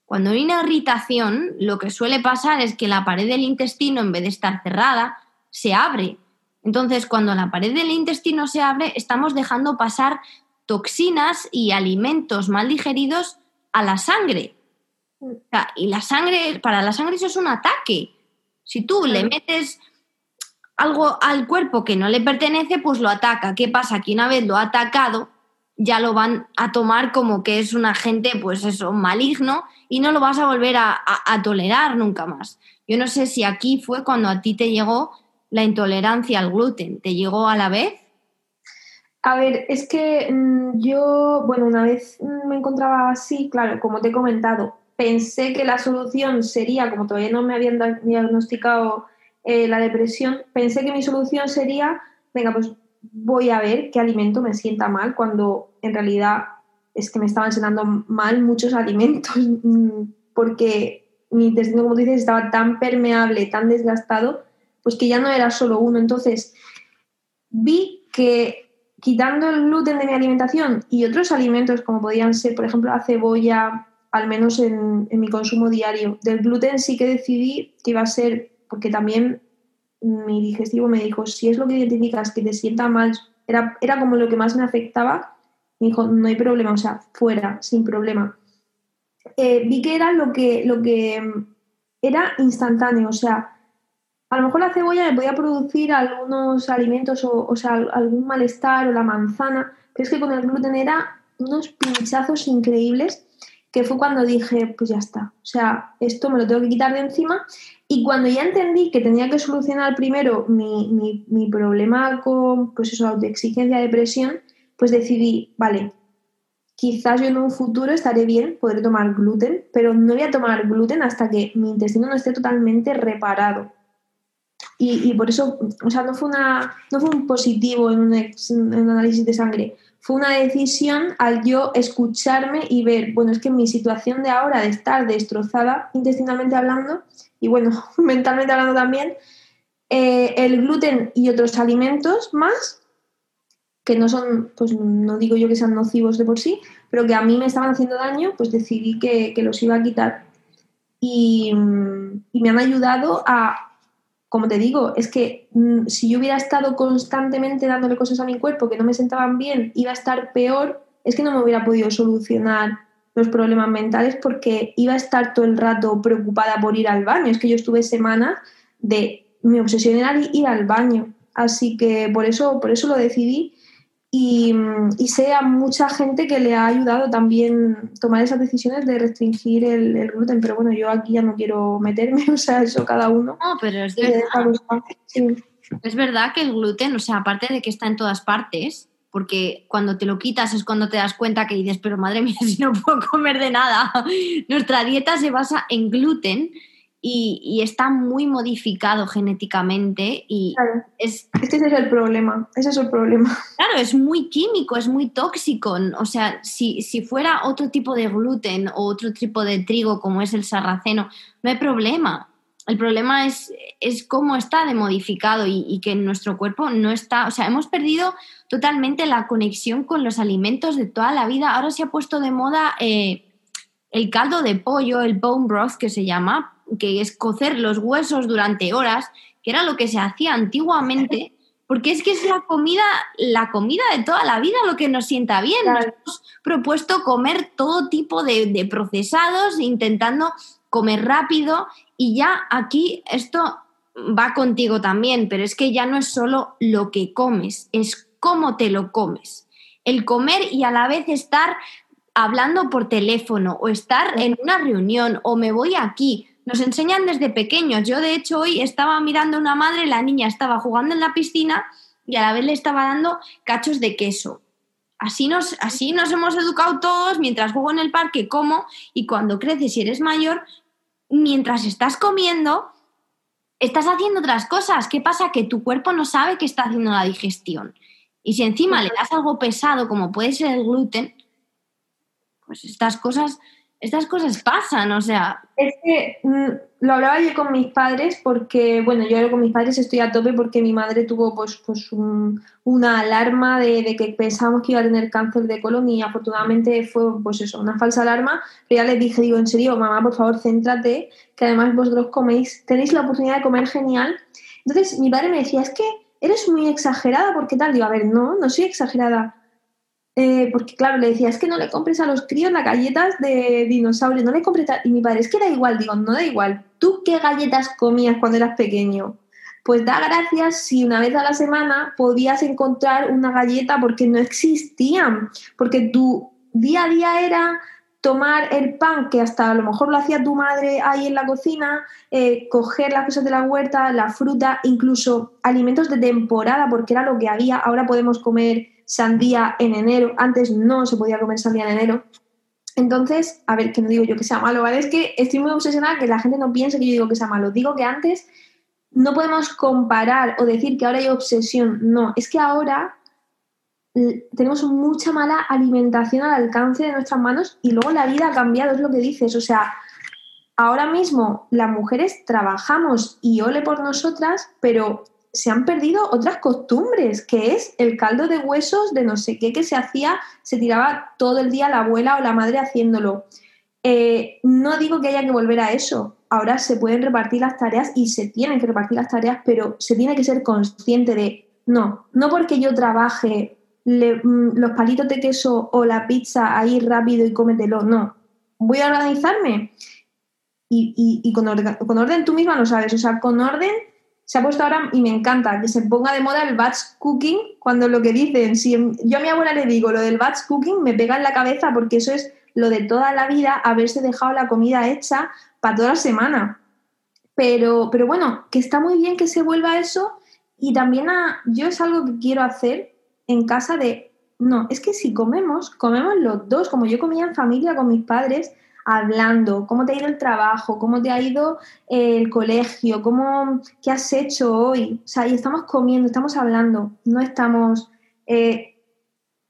cuando hay una irritación, lo que suele pasar es que la pared del intestino, en vez de estar cerrada, se abre entonces, cuando la pared del intestino se abre, estamos dejando pasar toxinas y alimentos mal digeridos a la sangre. Y la sangre, para la sangre eso es un ataque. Si tú le metes algo al cuerpo que no le pertenece, pues lo ataca. ¿Qué pasa? Que una vez lo ha atacado, ya lo van a tomar como que es un agente, pues eso, maligno, y no lo vas a volver a tolerar nunca más. Yo no sé si aquí fue cuando a ti te llegó la intolerancia al gluten? ¿Te llegó a la vez? A ver, es que mm, yo, bueno, una vez me encontraba así, claro, como te he comentado, pensé que la solución sería, como todavía no me habían diagnosticado eh, la depresión, pensé que mi solución sería, venga, pues voy a ver qué alimento me sienta mal, cuando en realidad es que me estaban sentando mal muchos alimentos, *laughs* mm, porque mi intestino, como tú dices, estaba tan permeable, tan desgastado, pues que ya no era solo uno. Entonces, vi que quitando el gluten de mi alimentación y otros alimentos como podían ser, por ejemplo, la cebolla, al menos en, mi consumo diario, del gluten sí que decidí que iba a ser, porque también mi digestivo me dijo, si es lo que identificas que te sienta mal, era, era como lo que más me afectaba, me dijo, no hay problema, o sea, fuera, sin problema. Eh, vi que era lo que, lo que era instantáneo, o sea, a lo mejor la cebolla me podía producir algunos alimentos o, sea, algún malestar o la manzana, pero es que con el gluten era unos pinchazos increíbles que fue cuando dije, pues ya está, o sea, esto me lo tengo que quitar de encima. Y cuando ya entendí que tenía que solucionar primero mi, mi, problema con, pues eso, autoexigencia, depresión, pues decidí, vale, quizás yo en un futuro estaré bien poder tomar gluten, pero no voy a tomar gluten hasta que mi intestino no esté totalmente reparado. Y, por eso, o sea, no fue, una, no fue un positivo en un, análisis de sangre, fue una decisión al yo escucharme y ver, bueno, es que mi situación de ahora, de estar destrozada intestinalmente hablando, y bueno, *laughs* mentalmente hablando también, eh, el gluten y otros alimentos más, que no son, pues no digo yo que sean nocivos de por sí, pero que a mí me estaban haciendo daño, pues decidí que, que los iba a quitar. Y, y me han ayudado a como te digo, es que mm, si yo hubiera estado constantemente dándole cosas a mi cuerpo que no me sentaban bien, iba a estar peor, es que no me hubiera podido solucionar los problemas mentales porque iba a estar todo el rato preocupada por ir al baño. Es que yo estuve semanas de mi obsesión era ir al baño. Así que por eso, por eso lo decidí y, sé a mucha gente que le ha ayudado también tomar esas decisiones de restringir el, gluten, pero bueno, yo aquí ya no quiero meterme, *laughs* o sea, eso cada uno. No, pero es de Es verdad que el gluten, o sea, aparte de que está en todas partes, porque cuando te lo quitas es cuando te das cuenta que dices, pero madre mía, *laughs* si no puedo comer de nada. Nuestra dieta se basa en gluten y, está muy modificado genéticamente y es... Es que ese es el problema, ese es el problema. *laughs* Claro, es muy químico, es muy tóxico. O sea, si, si fuera otro tipo de gluten o otro tipo de trigo como es el sarraceno, no hay problema el problema es, es cómo está de modificado y, que nuestro cuerpo no está, o sea, hemos perdido totalmente la conexión con los alimentos de toda la vida. Ahora se ha puesto de moda eh, el caldo de pollo, el bone broth que se llama, que es cocer los huesos durante horas, que era lo que se hacía antiguamente, porque es que es la comida, la comida de toda la vida lo que nos sienta bien. Nos hemos propuesto comer todo tipo de, de procesados, intentando comer rápido y ya aquí esto va contigo también, pero es que ya no es solo lo que comes, es cómo te lo comes. El comer y a la vez estar hablando por teléfono o estar en una reunión o me voy aquí. Nos enseñan desde pequeños. Yo de hecho hoy estaba mirando a una madre, la niña estaba jugando en la piscina y a la vez le estaba dando cachos de queso. Así nos, así nos hemos educado todos mientras juego en el parque, como, y cuando creces y eres mayor, mientras estás comiendo, estás haciendo otras cosas. ¿Qué pasa? Que tu cuerpo no sabe que está haciendo la digestión. Y si encima le das algo pesado, como puede ser el gluten, pues estas cosas estas cosas pasan, o sea. Es que mm, lo hablaba yo con mis padres porque, bueno, yo con mis padres estoy a tope porque mi madre tuvo pues, pues una alarma de, que pensábamos que iba a tener cáncer de colon y afortunadamente fue pues eso, una falsa alarma. Pero ya les dije, digo, en serio, mamá, por favor, céntrate, que además vosotros coméis, tenéis la oportunidad de comer genial. Entonces mi padre me decía, es que eres muy exagerada, porque tal? Digo, a ver, no, no soy exagerada eh, porque claro, le decía, es que no le compres a los críos las galletas de dinosaurio, no le compres... Y mi padre, es que da igual, digo, no da igual. ¿Tú qué galletas comías cuando eras pequeño? Pues da gracias si una vez a la semana podías encontrar una galleta porque no existían, porque tu día a día era tomar el pan, que hasta a lo mejor lo hacía tu madre ahí en la cocina, eh, coger las cosas de la huerta, la fruta, incluso alimentos de temporada, porque era lo que había. Ahora podemos comer sandía en enero. Antes no se podía comer sandía en enero. Entonces, a ver, que no digo yo que sea malo, ¿vale? Es que estoy muy obsesionada que la gente no piense que yo digo que sea malo. Digo que antes no podemos comparar o decir que ahora hay obsesión. No, es que ahora tenemos mucha mala alimentación al alcance de nuestras manos y luego la vida ha cambiado, es lo que dices. O sea, ahora mismo las mujeres trabajamos y ole por nosotras, pero se han perdido otras costumbres, que es el caldo de huesos de no sé qué que se hacía, se tiraba todo el día la abuela o la madre haciéndolo. Eh, no digo que haya que volver a eso. Ahora se pueden repartir las tareas y se tienen que repartir las tareas, pero se tiene que ser consciente de, no, no porque yo trabaje mm, los palitos de queso o la pizza ahí rápido y cómetelo, no. Voy a organizarme y, con, orden, con orden tú misma lo sabes, o sea, con orden se ha puesto ahora, y me encanta, que se ponga de moda el batch cooking, cuando lo que dicen, si yo a mi abuela le digo lo del batch cooking, me pega en la cabeza porque eso es lo de toda la vida, haberse dejado la comida hecha para toda la semana. Pero, pero bueno, que está muy bien que se vuelva a eso y también a, yo es algo que quiero hacer en casa de, no, es que si comemos, comemos los dos, como yo comía en familia con mis padres, hablando, cómo te ha ido el trabajo, cómo te ha ido eh, el colegio, cómo, qué has hecho hoy. O sea, y estamos comiendo, estamos hablando, no estamos... Eh,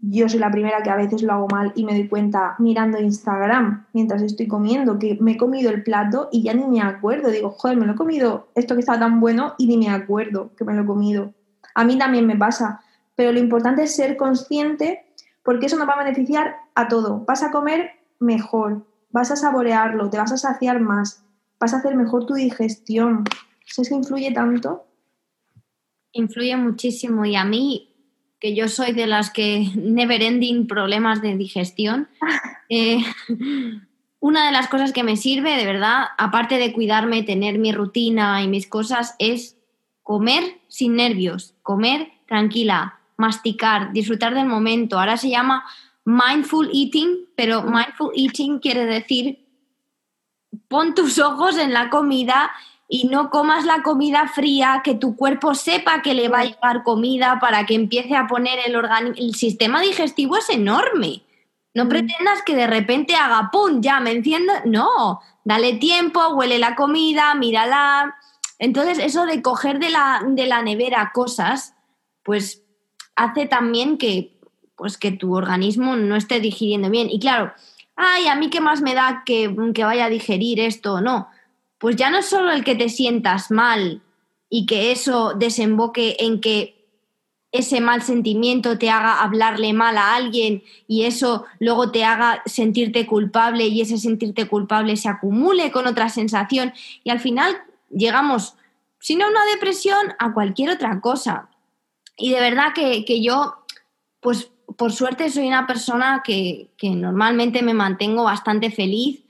yo soy la primera que a veces lo hago mal y me doy cuenta mirando Instagram mientras estoy comiendo, que me he comido el plato y ya ni me acuerdo. Digo, joder, me lo he comido esto que está tan bueno y ni me acuerdo que me lo he comido. A mí también me pasa, pero lo importante es ser consciente porque eso nos va a beneficiar a todo. Vas a comer mejor, vas a saborearlo, te vas a saciar más, vas a hacer mejor tu digestión. ¿Sabes que influye tanto? Influye muchísimo y a mí, que yo soy de las que never ending problemas de digestión, *laughs* eh, una de las cosas que me sirve, de verdad, aparte de cuidarme, tener mi rutina y mis cosas, es comer sin nervios, comer tranquila, masticar, disfrutar del momento. Ahora se llama mindful eating, pero mindful eating quiere decir pon tus ojos en la comida y no comas la comida fría, que tu cuerpo sepa que le va a llevar comida para que empiece a poner el organismo. El sistema digestivo es enorme. No pretendas que de repente haga pum, ya me enciendo. No, dale tiempo, huele la comida, mírala. Entonces, eso de coger de la, de la nevera cosas, pues hace también que, pues, que tu organismo no esté digiriendo bien. Y claro, ay, a mí qué más me da que, que vaya a digerir esto o no. Pues ya no es solo el que te sientas mal y que eso desemboque en que ese mal sentimiento te haga hablarle mal a alguien y eso luego te haga sentirte culpable y ese sentirte culpable se acumule con otra sensación y al final llegamos, si no a una depresión, a cualquier otra cosa. Y de verdad que, yo, pues por suerte soy una persona que, que normalmente me mantengo bastante feliz,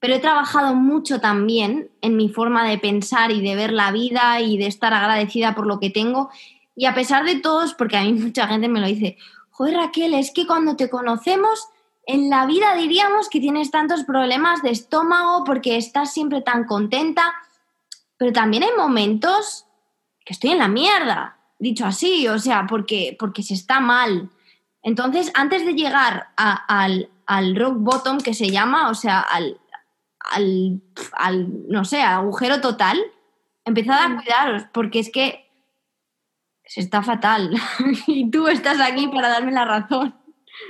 pero he trabajado mucho también en mi forma de pensar y de ver la vida y de estar agradecida por lo que tengo y a pesar de todos, porque a mí *laughs* mucha gente me lo dice, joder Raquel, es que cuando te conocemos en la vida diríamos que tienes tantos problemas de estómago porque estás siempre tan contenta, pero también hay momentos que estoy en la mierda, dicho así, o sea, porque, porque se está mal. Entonces, antes de llegar al, rock bottom que se llama, o sea, al, al, no sé, agujero total, empezad a cuidaros, porque es que se está fatal. *laughs* y tú estás aquí para darme la razón.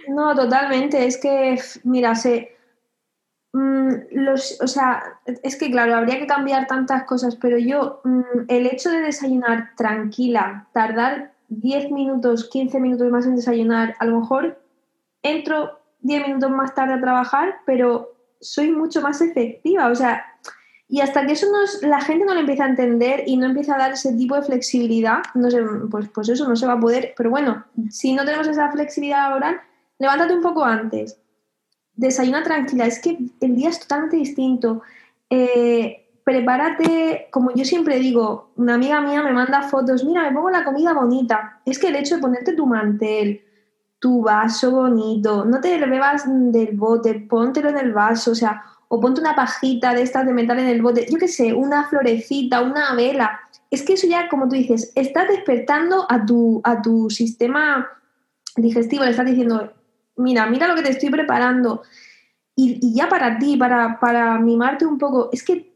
No, totalmente. Es que, mira, se. Mm, los, o sea, es que claro, habría que cambiar tantas cosas, pero yo, mm, el hecho de desayunar tranquila, tardar 10 minutos, 15 minutos más en desayunar, a lo mejor entro 10 minutos más tarde a trabajar, pero soy mucho más efectiva. O sea, y hasta que eso la gente no lo empieza a entender y no empieza a dar ese tipo de flexibilidad, no sé, pues, pues eso no se va a poder. Pero bueno, si no tenemos esa flexibilidad laboral, levántate un poco antes. Desayuna tranquila. Es que el día es totalmente distinto. Eh, prepárate, como yo siempre digo, una amiga mía me manda fotos, mira, me pongo la comida bonita. Es que el hecho de ponerte tu mantel, tu vaso bonito, no te bebas del bote, póntelo en el vaso, o sea, o ponte una pajita de estas de metal en el bote, yo qué sé, una florecita, una vela. Es que eso ya, como tú dices, estás despertando a tu, a tu sistema digestivo, le estás diciendo, mira, mira lo que te estoy preparando. Y, ya para ti, para, para mimarte un poco, es que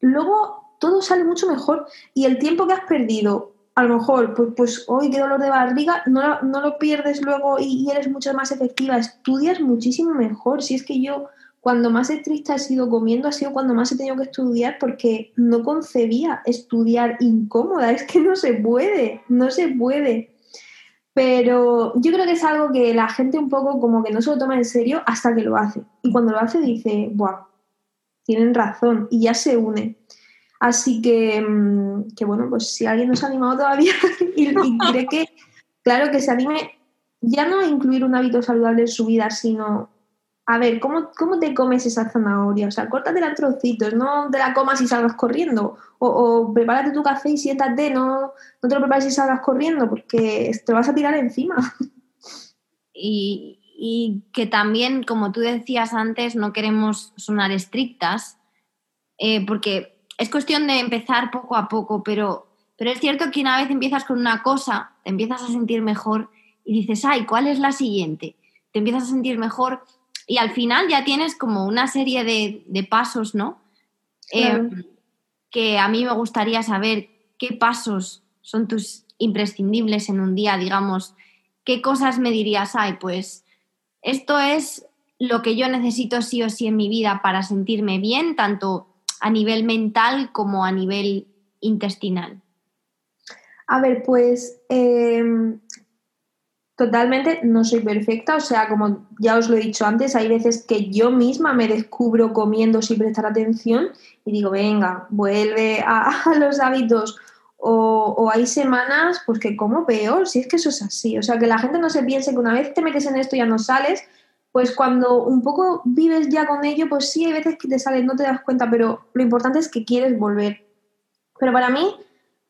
luego todo sale mucho mejor y el tiempo que has perdido, a lo mejor, pues, pues hoy qué dolor de barriga, no, no lo pierdes luego y, y, eres mucho más efectiva, estudias muchísimo mejor. Si es que yo cuando más estricta he sido comiendo ha sido cuando más he tenido que estudiar porque no concebía estudiar incómoda. *laughs* Es que no se puede, no se puede. Pero yo creo que es algo que la gente un poco como que no se lo toma en serio hasta que lo hace. Y cuando lo hace dice, ¡buah! Tienen razón y ya se une. Así que, mm, que bueno, pues si alguien no se ha animado todavía *laughs* y, y *laughs* cree que, claro, que se anime ya no a incluir un hábito saludable en su vida, sino a ver, ¿cómo, ¿cómo, te comes esa zanahoria? O sea, córtate en trocitos, no te la comas y salgas corriendo. O, o, prepárate tu café y siéntate, no, no te lo prepares y salgas corriendo, porque te vas a tirar encima. Y, y que también, como tú decías antes, no queremos sonar estrictas, eh, porque es cuestión de empezar poco a poco, pero, pero es cierto que una vez empiezas con una cosa, te empiezas a sentir mejor y dices, ay, ¿cuál es la siguiente? Te empiezas a sentir mejor y al final ya tienes como una serie de, pasos, ¿no? Eh, que a mí me gustaría saber qué pasos son tus imprescindibles en un día, digamos, qué cosas me dirías, ay, pues esto es lo que yo necesito sí o sí en mi vida para sentirme bien, tanto a nivel mental como a nivel intestinal. A ver, pues em, Totalmente, no soy perfecta, o sea, como ya os lo he dicho antes, hay veces que yo misma me descubro comiendo sin prestar atención y digo, venga, vuelve a, *laughs* los hábitos. O, hay semanas pues que como peor, si es que eso es así. O sea, que la gente no se piense que una vez te metes en esto ya no sales, pues cuando un poco vives ya con ello, pues sí, hay veces que te sales, no te das cuenta, pero lo importante es que quieres volver. Pero para mí,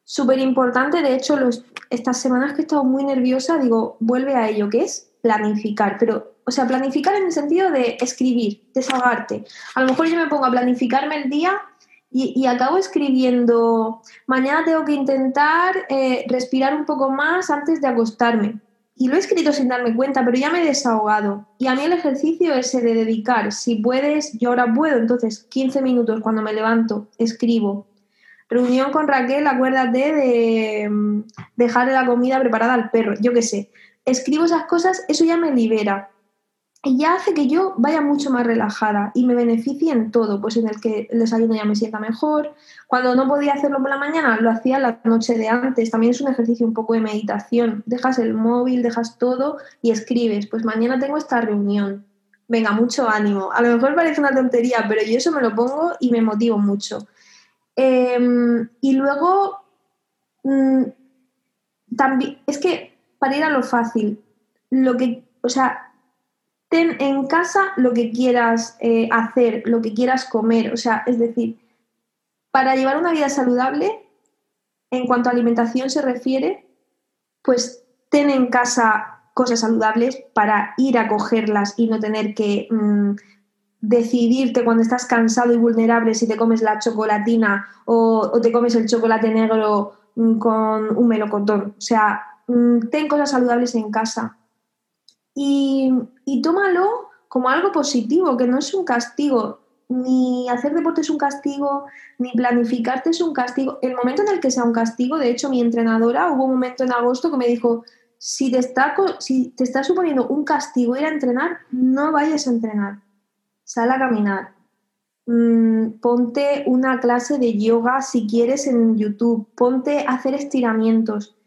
súper importante. De hecho, los, estas semanas que he estado muy nerviosa, digo, vuelve a ello, que es planificar. Pero, o sea, planificar en el sentido de escribir, desahogarte. A lo mejor yo me pongo a planificarme el día y, acabo escribiendo, mañana tengo que intentar eh, respirar un poco más antes de acostarme. Y lo he escrito sin darme cuenta, pero ya me he desahogado. Y a mí el ejercicio ese de dedicar, si puedes, yo ahora puedo, entonces 15 minutos cuando me levanto, escribo. Reunión con Raquel, acuérdate de mm, dejarle la comida preparada al perro, yo qué sé. Escribo esas cosas, eso ya me libera y ya hace que yo vaya mucho más relajada y me beneficie en todo, pues en el que el desayuno ya me sienta mejor. Cuando no podía hacerlo por la mañana, lo hacía la noche de antes. También es un ejercicio un poco de meditación. Dejas el móvil, dejas todo y escribes, pues mañana tengo esta reunión. Venga, mucho ánimo. A lo mejor parece una tontería, pero yo eso me lo pongo y me motivo mucho. Em, y luego, mm, también, es que para ir a lo fácil, lo que, o sea, ten en casa lo que quieras eh, hacer, lo que quieras comer. O sea, es decir, para llevar una vida saludable, en cuanto a alimentación se refiere, pues ten en casa cosas saludables para ir a cogerlas y no tener que mm, decidirte cuando estás cansado y vulnerable si te comes la chocolatina o, te comes el chocolate negro mm, con un melocotón. O sea, mm, ten cosas saludables en casa y, tómalo como algo positivo, que no es un castigo. Ni hacer deporte es un castigo, ni planificarte es un castigo. El momento en el que sea un castigo, de hecho, mi entrenadora hubo un momento en agosto que me dijo: si te está, si te está suponiendo un castigo ir a entrenar, no vayas a entrenar. Sal a caminar. Mm, ponte una clase de yoga si quieres en YouTube. Ponte a hacer estiramientos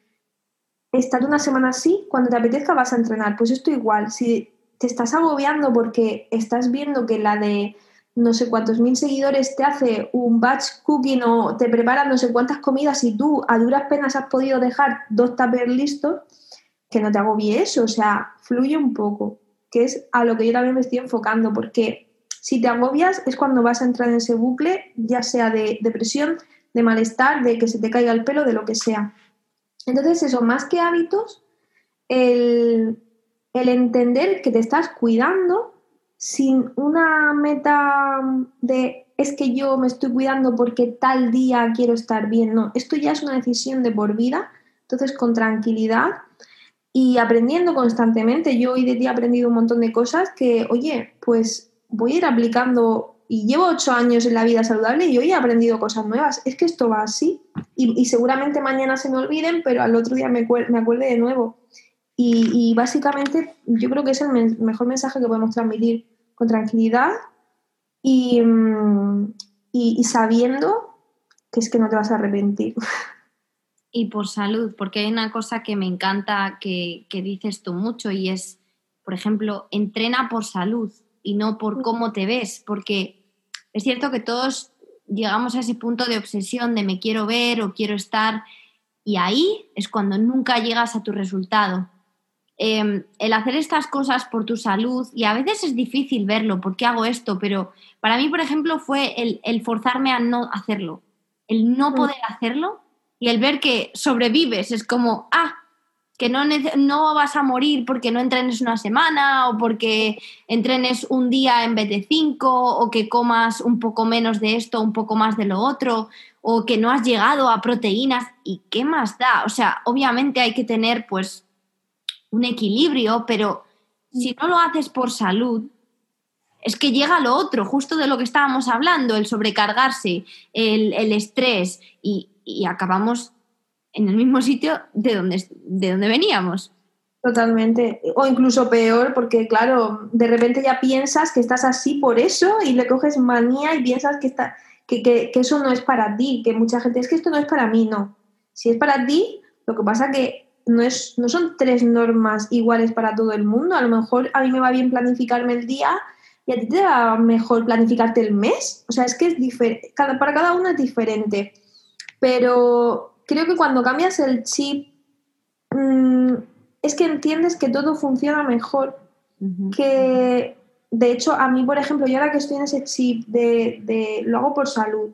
estar una semana así, cuando te apetezca vas a entrenar. Pues esto igual, si te estás agobiando porque estás viendo que la de no sé cuántos mil seguidores te hace un batch cooking o te prepara no sé cuántas comidas y tú a duras penas has podido dejar dos tuppers listos, que no te agobie eso, o sea, fluye un poco, que es a lo que yo también me estoy enfocando, porque si te agobias es cuando vas a entrar en ese bucle, ya sea de depresión, de malestar, de que se te caiga el pelo, de lo que sea. Entonces, eso, más que hábitos, el, entender que te estás cuidando sin una meta de es que yo me estoy cuidando porque tal día quiero estar bien. No, esto ya es una decisión de por vida. Entonces, con tranquilidad y aprendiendo constantemente. Yo hoy de día he aprendido un montón de cosas que, oye, pues voy a ir aplicando y llevo ocho años en la vida saludable y hoy he aprendido cosas nuevas. Es que esto va así y, seguramente mañana se me olviden, pero al otro día me, me acuerde de nuevo. Y, básicamente yo creo que es el mejor mensaje que podemos transmitir con tranquilidad mm, y, y, sabiendo que es que no te vas a arrepentir. Y por salud, porque hay una cosa que me encanta que, que dices tú mucho y es, por ejemplo, entrena por salud y no por cómo te ves, porque es cierto que todos llegamos a ese punto de obsesión de me quiero ver o quiero estar y ahí es cuando nunca llegas a tu resultado. Em, el hacer estas cosas por tu salud, y a veces es difícil verlo, ¿por qué hago esto? Pero para mí, por ejemplo, fue el, el forzarme a no hacerlo, el no mm. poder hacerlo y el ver que sobrevives, es como, ah, que no, no vas a morir porque no entrenes una semana o porque entrenes un día en vez de cinco o que comas un poco menos de esto, un poco más de lo otro o que no has llegado a proteínas y qué más da. O sea, obviamente hay que tener pues un equilibrio, pero si no lo haces por salud, es que llega lo otro, justo de lo que estábamos hablando, el sobrecargarse, el, estrés y, y acabamos en el mismo sitio de donde, de donde veníamos. Totalmente. O incluso peor, porque claro, de repente ya piensas que estás así por eso y le coges manía y piensas que, está, que, eso no es para ti, que mucha gente es que esto no es para mí, no. Si es para ti, lo que pasa que no, es, no son tres normas iguales para todo el mundo. A lo mejor a mí me va bien planificarme el día y a ti te va mejor planificarte el mes. O sea, es que es diferente, para cada uno es diferente. Pero creo que cuando cambias el chip, mm, es que entiendes que todo funciona mejor. Que, de hecho, a mí, por ejemplo, yo ahora que estoy en ese chip de, lo hago por salud,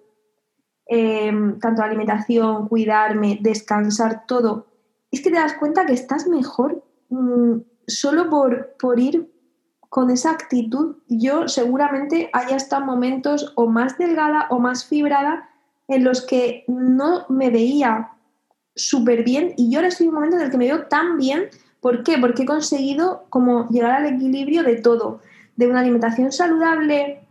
em, tanto alimentación, cuidarme, descansar, todo, es que te das cuenta que estás mejor mm, solo por, por ir con esa actitud, yo seguramente haya estado momentos o más delgada o más fibrada en los que no me veía súper bien y yo ahora estoy en un momento en el que me veo tan bien. ¿Por qué? Porque he conseguido como llegar al equilibrio de todo, de una alimentación saludable,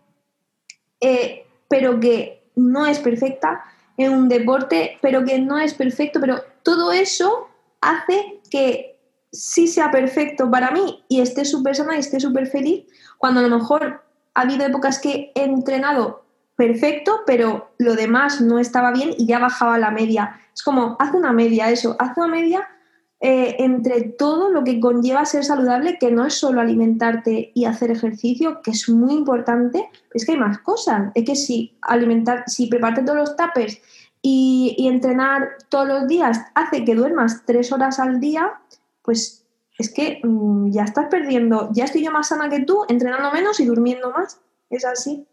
eh, pero que no es perfecta, en un deporte, pero que no es perfecto, pero todo eso hace que sí sea perfecto para mí y esté súper sana y esté súper feliz, cuando a lo mejor ha habido épocas que he entrenado perfecto, pero lo demás no estaba bien y ya bajaba la media. Es como, haz una media eso, haz una media eh, entre todo lo que conlleva ser saludable, que no es solo alimentarte y hacer ejercicio, que es muy importante, es que hay más cosas. Es que si alimentar, si prepararte todos los tapers y, entrenar todos los días hace que duermas tres horas al día, pues es que mm, ya estás perdiendo, ya estoy yo más sana que tú, entrenando menos y durmiendo más. Es así.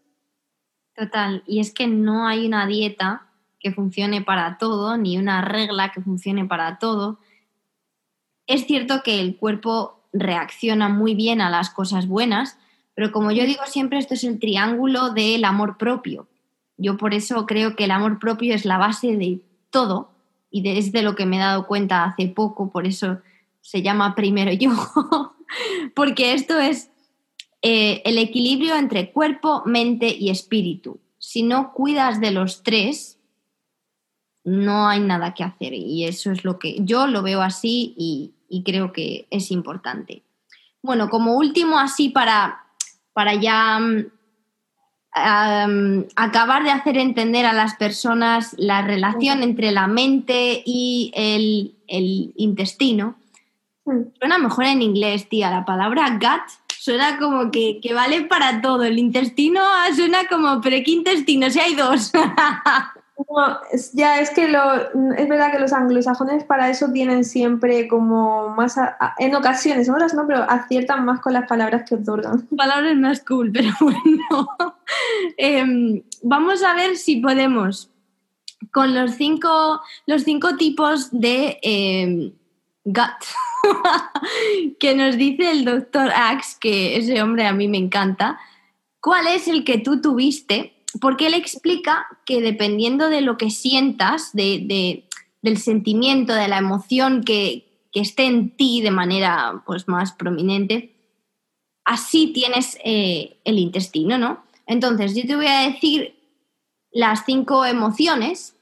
Total, y es que no hay una dieta que funcione para todo, ni una regla que funcione para todo es cierto que el cuerpo reacciona muy bien a las cosas buenas, pero como yo digo siempre, esto es el triángulo del amor propio. Yo por eso creo que el amor propio es la base de todo y desde lo que me he dado cuenta hace poco, por eso se llama primero yo, *laughs* porque esto es eh, el equilibrio entre cuerpo, mente y espíritu. Si no cuidas de los tres, no hay nada que hacer y eso es lo que yo lo veo así y, y creo que es importante. Bueno, como último, así para, para ya mm, acabar de hacer entender a las personas la relación entre la mente y el, intestino. Mm. Suena mejor en inglés, tía. La palabra gut suena como que, que, vale para todo. El intestino suena como, pero ¿qué intestino? Si hay dos. *laughs* No, ya es que lo, es verdad que los anglosajones para eso tienen siempre como más, en ocasiones, otras no, pero aciertan más con las palabras que otorgan. *laughs* Palabras más cool, pero *laughs* bueno. Em, vamos a ver si podemos con los cinco, los cinco tipos de eh, gut *laughs* que nos dice el doctor Axe, que ese hombre a mí me encanta. ¿Cuál es el que tú tuviste? porque él explica que dependiendo de lo que sientas, de, del sentimiento, de la emoción que, esté en ti de manera pues, más prominente, así tienes eh, el intestino, ¿no? Entonces, yo te voy a decir las cinco emociones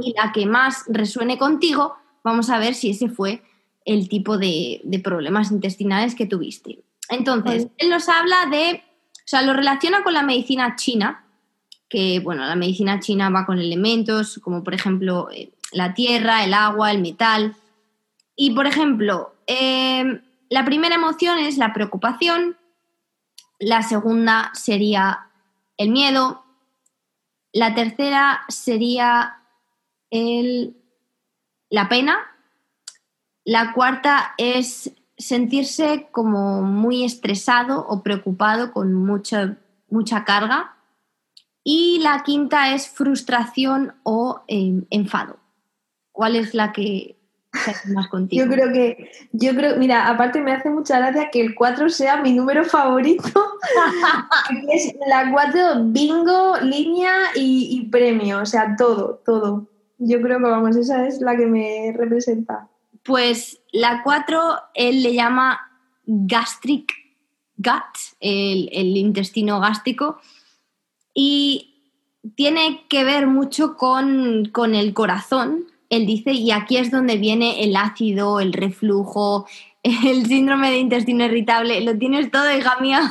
y la que más resuene contigo, vamos a ver si ese fue el tipo de, problemas intestinales que tuviste. Entonces, él nos habla de, o sea, lo relaciona con la medicina china, que bueno, la medicina china va con elementos como por ejemplo eh, la tierra, el agua, el metal. Y por ejemplo, em, la primera emoción es la preocupación, la segunda sería el miedo, la tercera sería el, la pena, la cuarta es sentirse como muy estresado o preocupado con mucha, mucha carga. Y la quinta es frustración o em, enfado. ¿Cuál es la que se más contigo? Yo creo que, yo creo, mira, aparte me hace mucha gracia que el 4 sea mi número favorito. *laughs* es la 4 bingo, línea y premio, o sea, todo, todo. Yo creo que, vamos, esa es la que me representa. Pues la 4 él le llama gastric gut, el, el intestino gástrico, y tiene que ver mucho con, el corazón, él dice, y aquí es donde viene el ácido, el reflujo, el síndrome de intestino irritable, lo tienes todo, hija mía,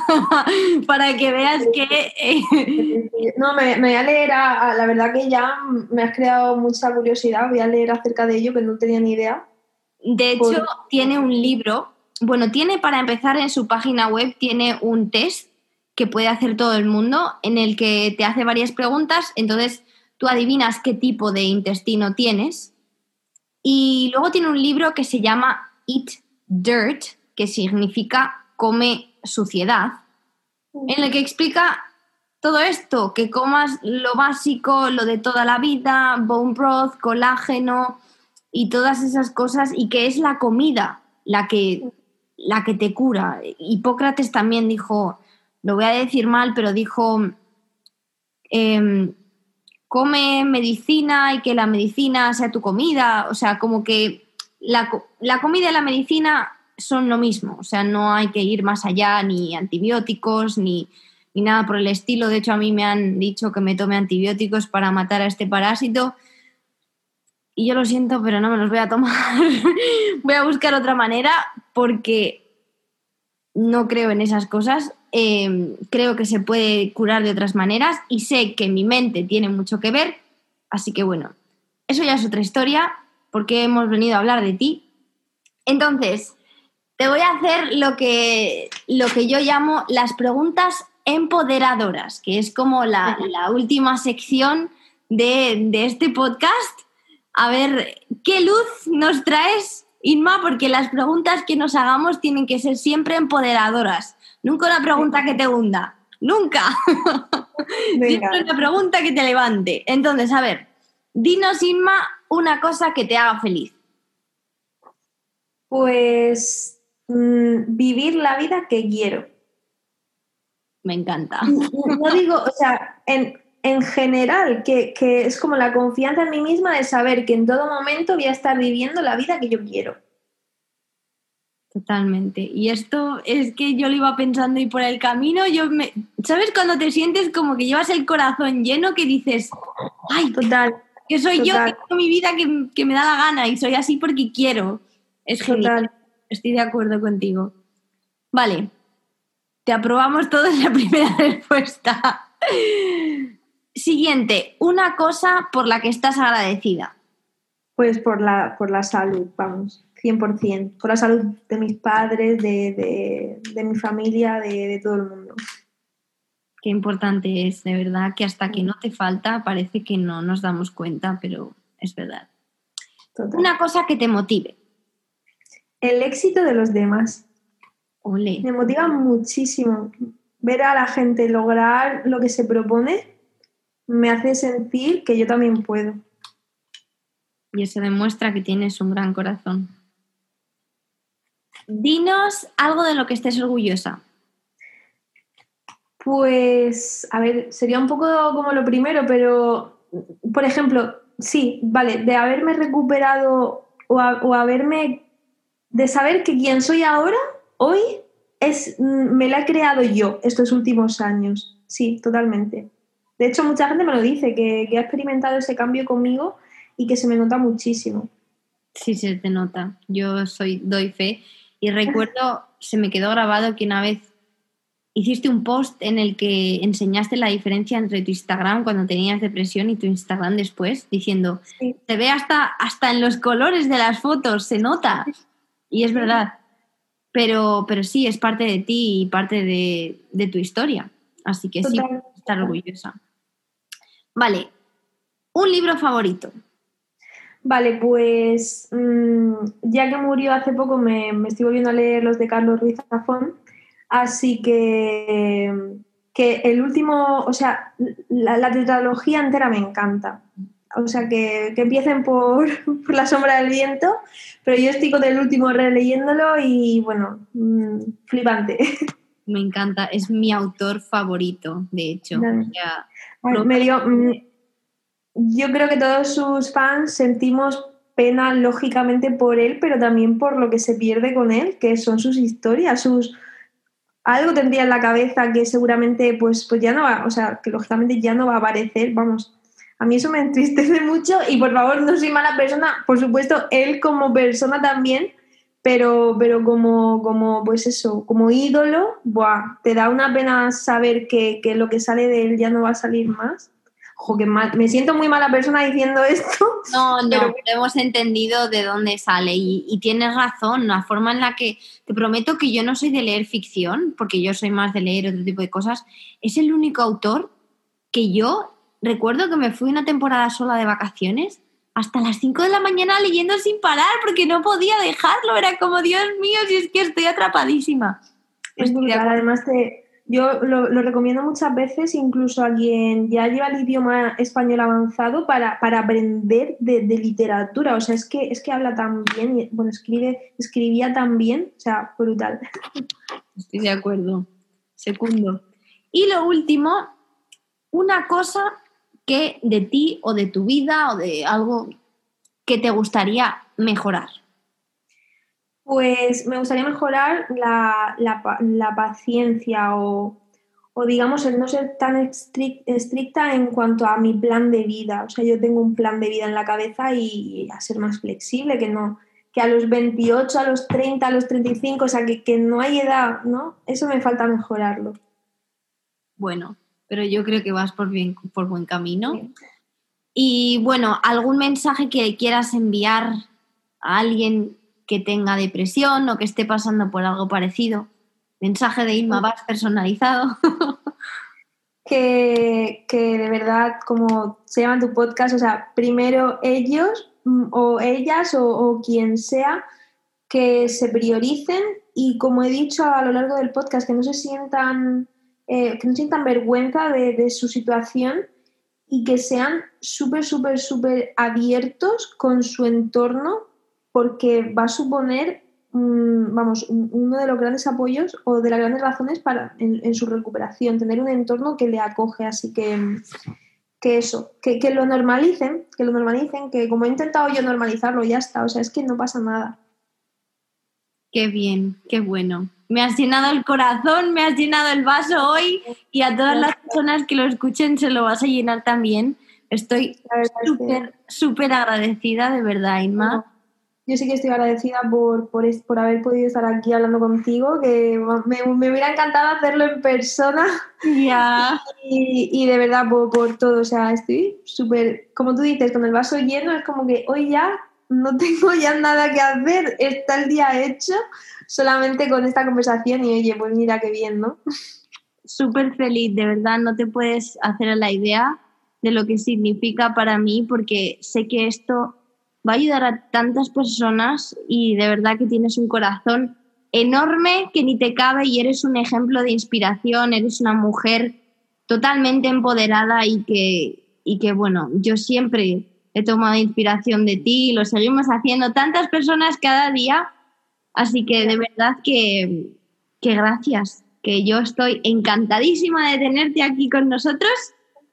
*laughs* para que veas que... Eh, no, me, voy a leer, la verdad que ya me has creado mucha curiosidad, voy a leer acerca de ello, que no tenía ni idea. De hecho, tiene un libro, bueno, tiene para empezar en su página web, tiene un test que puede hacer todo el mundo, en el que te hace varias preguntas, entonces tú adivinas qué tipo de intestino tienes. Y luego tiene un libro que se llama Eat Dirt, que significa come suciedad, en el que explica todo esto, que comas lo básico, lo de toda la vida, bone broth, colágeno y todas esas cosas, y que es la comida la que la que te cura. Hipócrates también dijo, lo voy a decir mal, pero dijo, em, come medicina y que la medicina sea tu comida. O sea, como que la, la comida y la medicina son lo mismo. O sea, no hay que ir más allá, ni antibióticos, ni, ni nada por el estilo. De hecho, a mí me han dicho que me tome antibióticos para matar a este parásito. Y yo lo siento, pero no me los voy a tomar. *laughs* voy a buscar otra manera porque no creo en esas cosas. Eh, creo que se puede curar de otras maneras y sé que mi mente tiene mucho que ver. Así que bueno, eso ya es otra historia porque hemos venido a hablar de ti. Entonces, te voy a hacer lo que, lo que yo llamo las preguntas empoderadoras, que es como la, última sección de, de, este podcast. A ver, ¿qué luz nos traes, Inma? Porque las preguntas que nos hagamos tienen que ser siempre empoderadoras. Nunca una pregunta que te hunda. Nunca. *laughs* siempre una pregunta que te levante. Entonces, a ver, dinos, Inma, una cosa que te haga feliz. Pues mm, vivir la vida que quiero. Me encanta. No digo, o sea, en, general, que, es como la confianza en mí misma de saber que en todo momento voy a estar viviendo la vida que yo quiero. Totalmente. Y esto es que yo lo iba pensando y por el camino yo me... ¿Sabes cuando te sientes como que llevas el corazón lleno que dices, ay, total, que soy yo que tengo mi vida que, que, me da la gana y soy así porque quiero? Es genial. Estoy de acuerdo contigo. Vale, te aprobamos todos la *laughs* primera respuesta. Siguiente, una cosa por la que estás agradecida. Pues por la, por la salud, vamos, 100%. Por la salud de mis padres, de, mi familia, de, todo el mundo. Qué importante es, de verdad, que hasta que no te falta parece que no nos damos cuenta, pero es verdad. Una cosa que te motive. El éxito de los demás. Me motiva muchísimo. Ver a la gente lograr lo que se propone me hace sentir que yo también puedo. Y eso demuestra que tienes un gran corazón. Dinos algo de lo que estés orgullosa. Pues, a ver, sería un poco como lo primero, pero, por ejemplo, sí, vale, de haberme recuperado o, o haberme, de saber que quien soy ahora hoy es, mm, me la he creado yo estos últimos años. Sí, totalmente. De hecho, mucha gente me lo dice, que, ha experimentado ese cambio conmigo y que se me nota muchísimo. Sí, se te nota. Yo soy, doy fe. Y recuerdo, se me quedó grabado que una vez hiciste un post en el que enseñaste la diferencia entre tu Instagram cuando tenías depresión y tu Instagram después, diciendo, se ve hasta, hasta en los colores de las fotos, se nota. Y es verdad. Pero, pero sí, es parte de ti y parte de, tu historia. Así que sí, estar orgullosa. Vale, un libro favorito. Vale, pues mm, ya que murió hace poco, me, estoy volviendo a leer los de Carlos Ruiz Zafón. Así que, que el último, o sea, la, la tetralogía entera me encanta o sea, que, empiecen *laughs* por, La sombra del viento, pero yo estoy con el último releyéndolo y bueno, mm, flipante. *laughs* Me encanta, es mi autor favorito, de hecho. Mm, yo creo que todos sus fans sentimos pena lógicamente por él, pero también por lo que se pierde con él, que son sus historias, sus algo tendría en la cabeza que seguramente pues, pues ya no va, o sea, que lógicamente ya no va a aparecer, vamos, a mí eso me entristece *laughs* mucho y por favor no soy mala persona, por supuesto, él como persona también, pero, pero como, como, pues eso, como ídolo, buah, te da una pena saber que, lo que sale de él ya no va a salir más. Ojo, que me siento muy mala persona diciendo esto. No, no, hemos entendido de dónde sale y, y, tienes razón, la forma en la que te prometo que yo no soy de leer ficción, porque yo soy más de leer otro tipo de cosas, es el único autor que yo recuerdo que me fui una temporada sola de vacaciones hasta las 5 de la mañana leyendo sin parar porque no podía dejarlo. Era como, Dios mío, si es que estoy atrapadísima. Es brutal, además te, yo lo, recomiendo muchas veces, incluso a quien ya lleva el idioma español avanzado, para, para aprender de, literatura. O sea, es que, es que habla tan bien, bueno, escribe, escribía tan bien, o sea, brutal. Estoy de acuerdo. Segundo. Y lo último, una cosa que de ti o de tu vida o de algo que te gustaría mejorar. Pues me gustaría mejorar la, paciencia o, digamos el no ser tan estricta en cuanto a mi plan de vida. O sea, yo tengo un plan de vida en la cabeza y a ser más flexible, que no que a los 28, a los 30, a los 35, o sea, que, que no hay edad, ¿no? Eso me falta mejorarlo. Bueno, pero yo creo que vas por, bien, por buen camino. Y bueno, ¿algún mensaje que quieras enviar a alguien que tenga depresión o que esté pasando por algo parecido? Mensaje de Irma Vaz personalizado. *laughs* que, que de verdad, como se llama tu podcast, o sea, primero ellos mm, o ellas o, quien sea, que se prioricen y como he dicho a lo largo del podcast, que no se sientan, eh, que no sientan vergüenza de, de su situación y que sean súper, súper, súper abiertos con su entorno porque va a suponer, vamos, uno de los grandes apoyos o de las grandes razones para en, su recuperación, tener un entorno que le acoge, así que, que eso, que, que, lo normalicen, que lo normalicen, que como he intentado yo normalizarlo, ya está, o sea, es que no pasa nada. Qué bien, qué bueno. Me has llenado el corazón, me has llenado el vaso hoy y a todas las personas que lo escuchen se lo vas a llenar también. Estoy súper, súper agradecida, de verdad, Inma yo sí que estoy agradecida por, por, por, haber podido estar aquí hablando contigo, que me, me hubiera encantado hacerlo en persona. Ya. Y, y, de verdad, por, por, todo, o sea, estoy súper, como tú dices, con el vaso lleno, es como que hoy ya no *laughs* tengo ya nada que hacer, está el día hecho solamente con esta conversación y oye, pues mira qué bien, ¿no? Súper feliz, de verdad, no te puedes hacer la idea de lo que significa para mí, porque sé que esto va a ayudar a tantas personas y de verdad que tienes un corazón enorme que ni te cabe y eres un ejemplo de inspiración, eres una mujer totalmente empoderada y que, y que bueno, yo siempre he tomado inspiración de ti y lo seguimos haciendo tantas personas cada día, así que de verdad que, que gracias, que yo estoy encantadísima de tenerte aquí con nosotros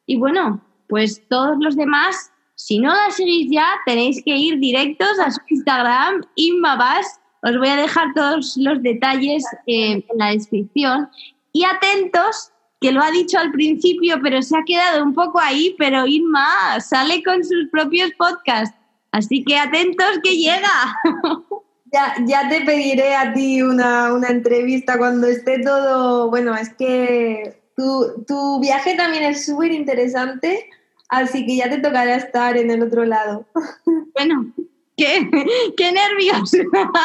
y bueno, pues todos los demás si no la seguís ya, tenéis que ir directos a su Instagram, Inmabas. Os voy a dejar todos los detalles eh, en la descripción. Y atentos, que lo ha dicho al principio, pero se ha quedado un poco ahí, pero Inma sale con sus propios podcasts. Así que atentos que llega. *laughs* Ya, ya te pediré a ti una, una entrevista cuando esté todo. Bueno, es que tu, tu viaje también es súper interesante Así que ya te tocará estar en el otro lado. *laughs* Bueno, qué, qué nervios.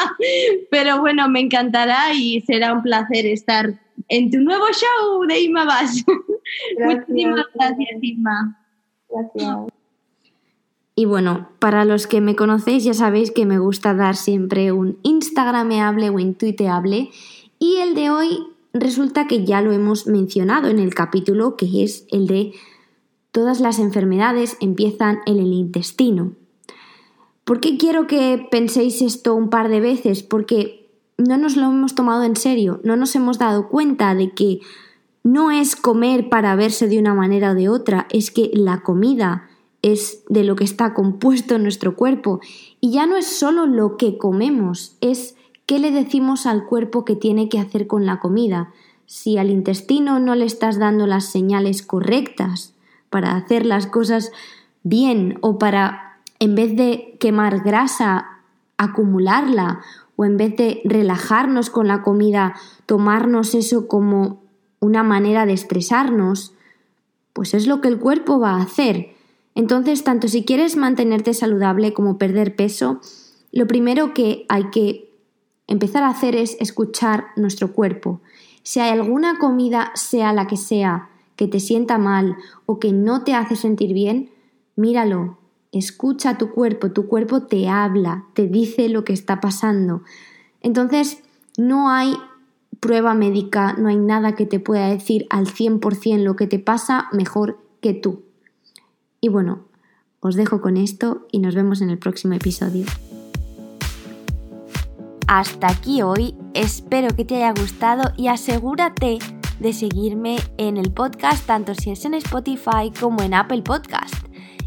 *laughs* Pero bueno, me encantará y será un placer estar en tu nuevo show de Inma Bash. *laughs* Muchísimas gracias, Inma. Gracias. Y bueno, para los que me conocéis ya sabéis que me gusta dar siempre un Instagrameable o un Twitterable y el de hoy resulta que ya lo hemos mencionado en el capítulo que es el de Todas las enfermedades empiezan en el intestino. ¿Por qué quiero que penséis esto un par de veces? Porque no nos lo hemos tomado en serio, no nos hemos dado cuenta de que no es comer para verse de una manera o de otra, es que la comida es de lo que está compuesto nuestro cuerpo y ya no es solo lo que comemos, es qué le decimos al cuerpo que tiene que hacer con la comida. Si al intestino no le estás dando las señales correctas, para hacer las cosas bien o para, en vez de quemar grasa, acumularla o en vez de relajarnos con la comida, tomarnos eso como una manera de estresarnos, pues es lo que el cuerpo va a hacer. Entonces, tanto si quieres mantenerte saludable como perder peso, lo primero que hay que empezar a hacer es escuchar nuestro cuerpo. Si hay alguna comida, sea la que sea, que te sienta mal o que no te hace sentir bien, míralo, escucha a tu cuerpo, tu cuerpo te habla, te dice lo que está pasando. Entonces, no hay prueba médica, no hay nada que te pueda decir al 100% lo que te pasa mejor que tú. Y bueno, os dejo con esto y nos vemos en el próximo episodio. Hasta aquí hoy, espero que te haya gustado y asegúrate de seguirme en el podcast tanto si es en Spotify como en Apple Podcast.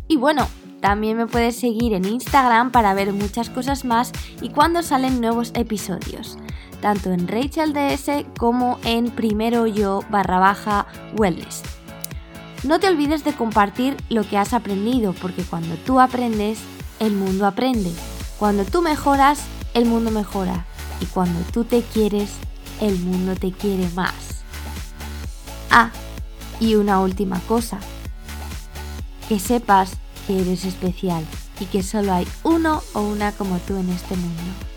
Y bueno, también me puedes seguir en Instagram para ver muchas cosas más y cuando salen nuevos episodios, tanto en Rachel DS como en Primero Yo barra baja Wellness. No te olvides de compartir lo que has aprendido, porque cuando tú aprendes, el mundo aprende. Cuando tú mejoras, el mundo mejora. Y cuando tú te quieres, el mundo te quiere más. Ah, y una última cosa. Que sepas que eres especial y que solo hay uno o una como tú en este mundo.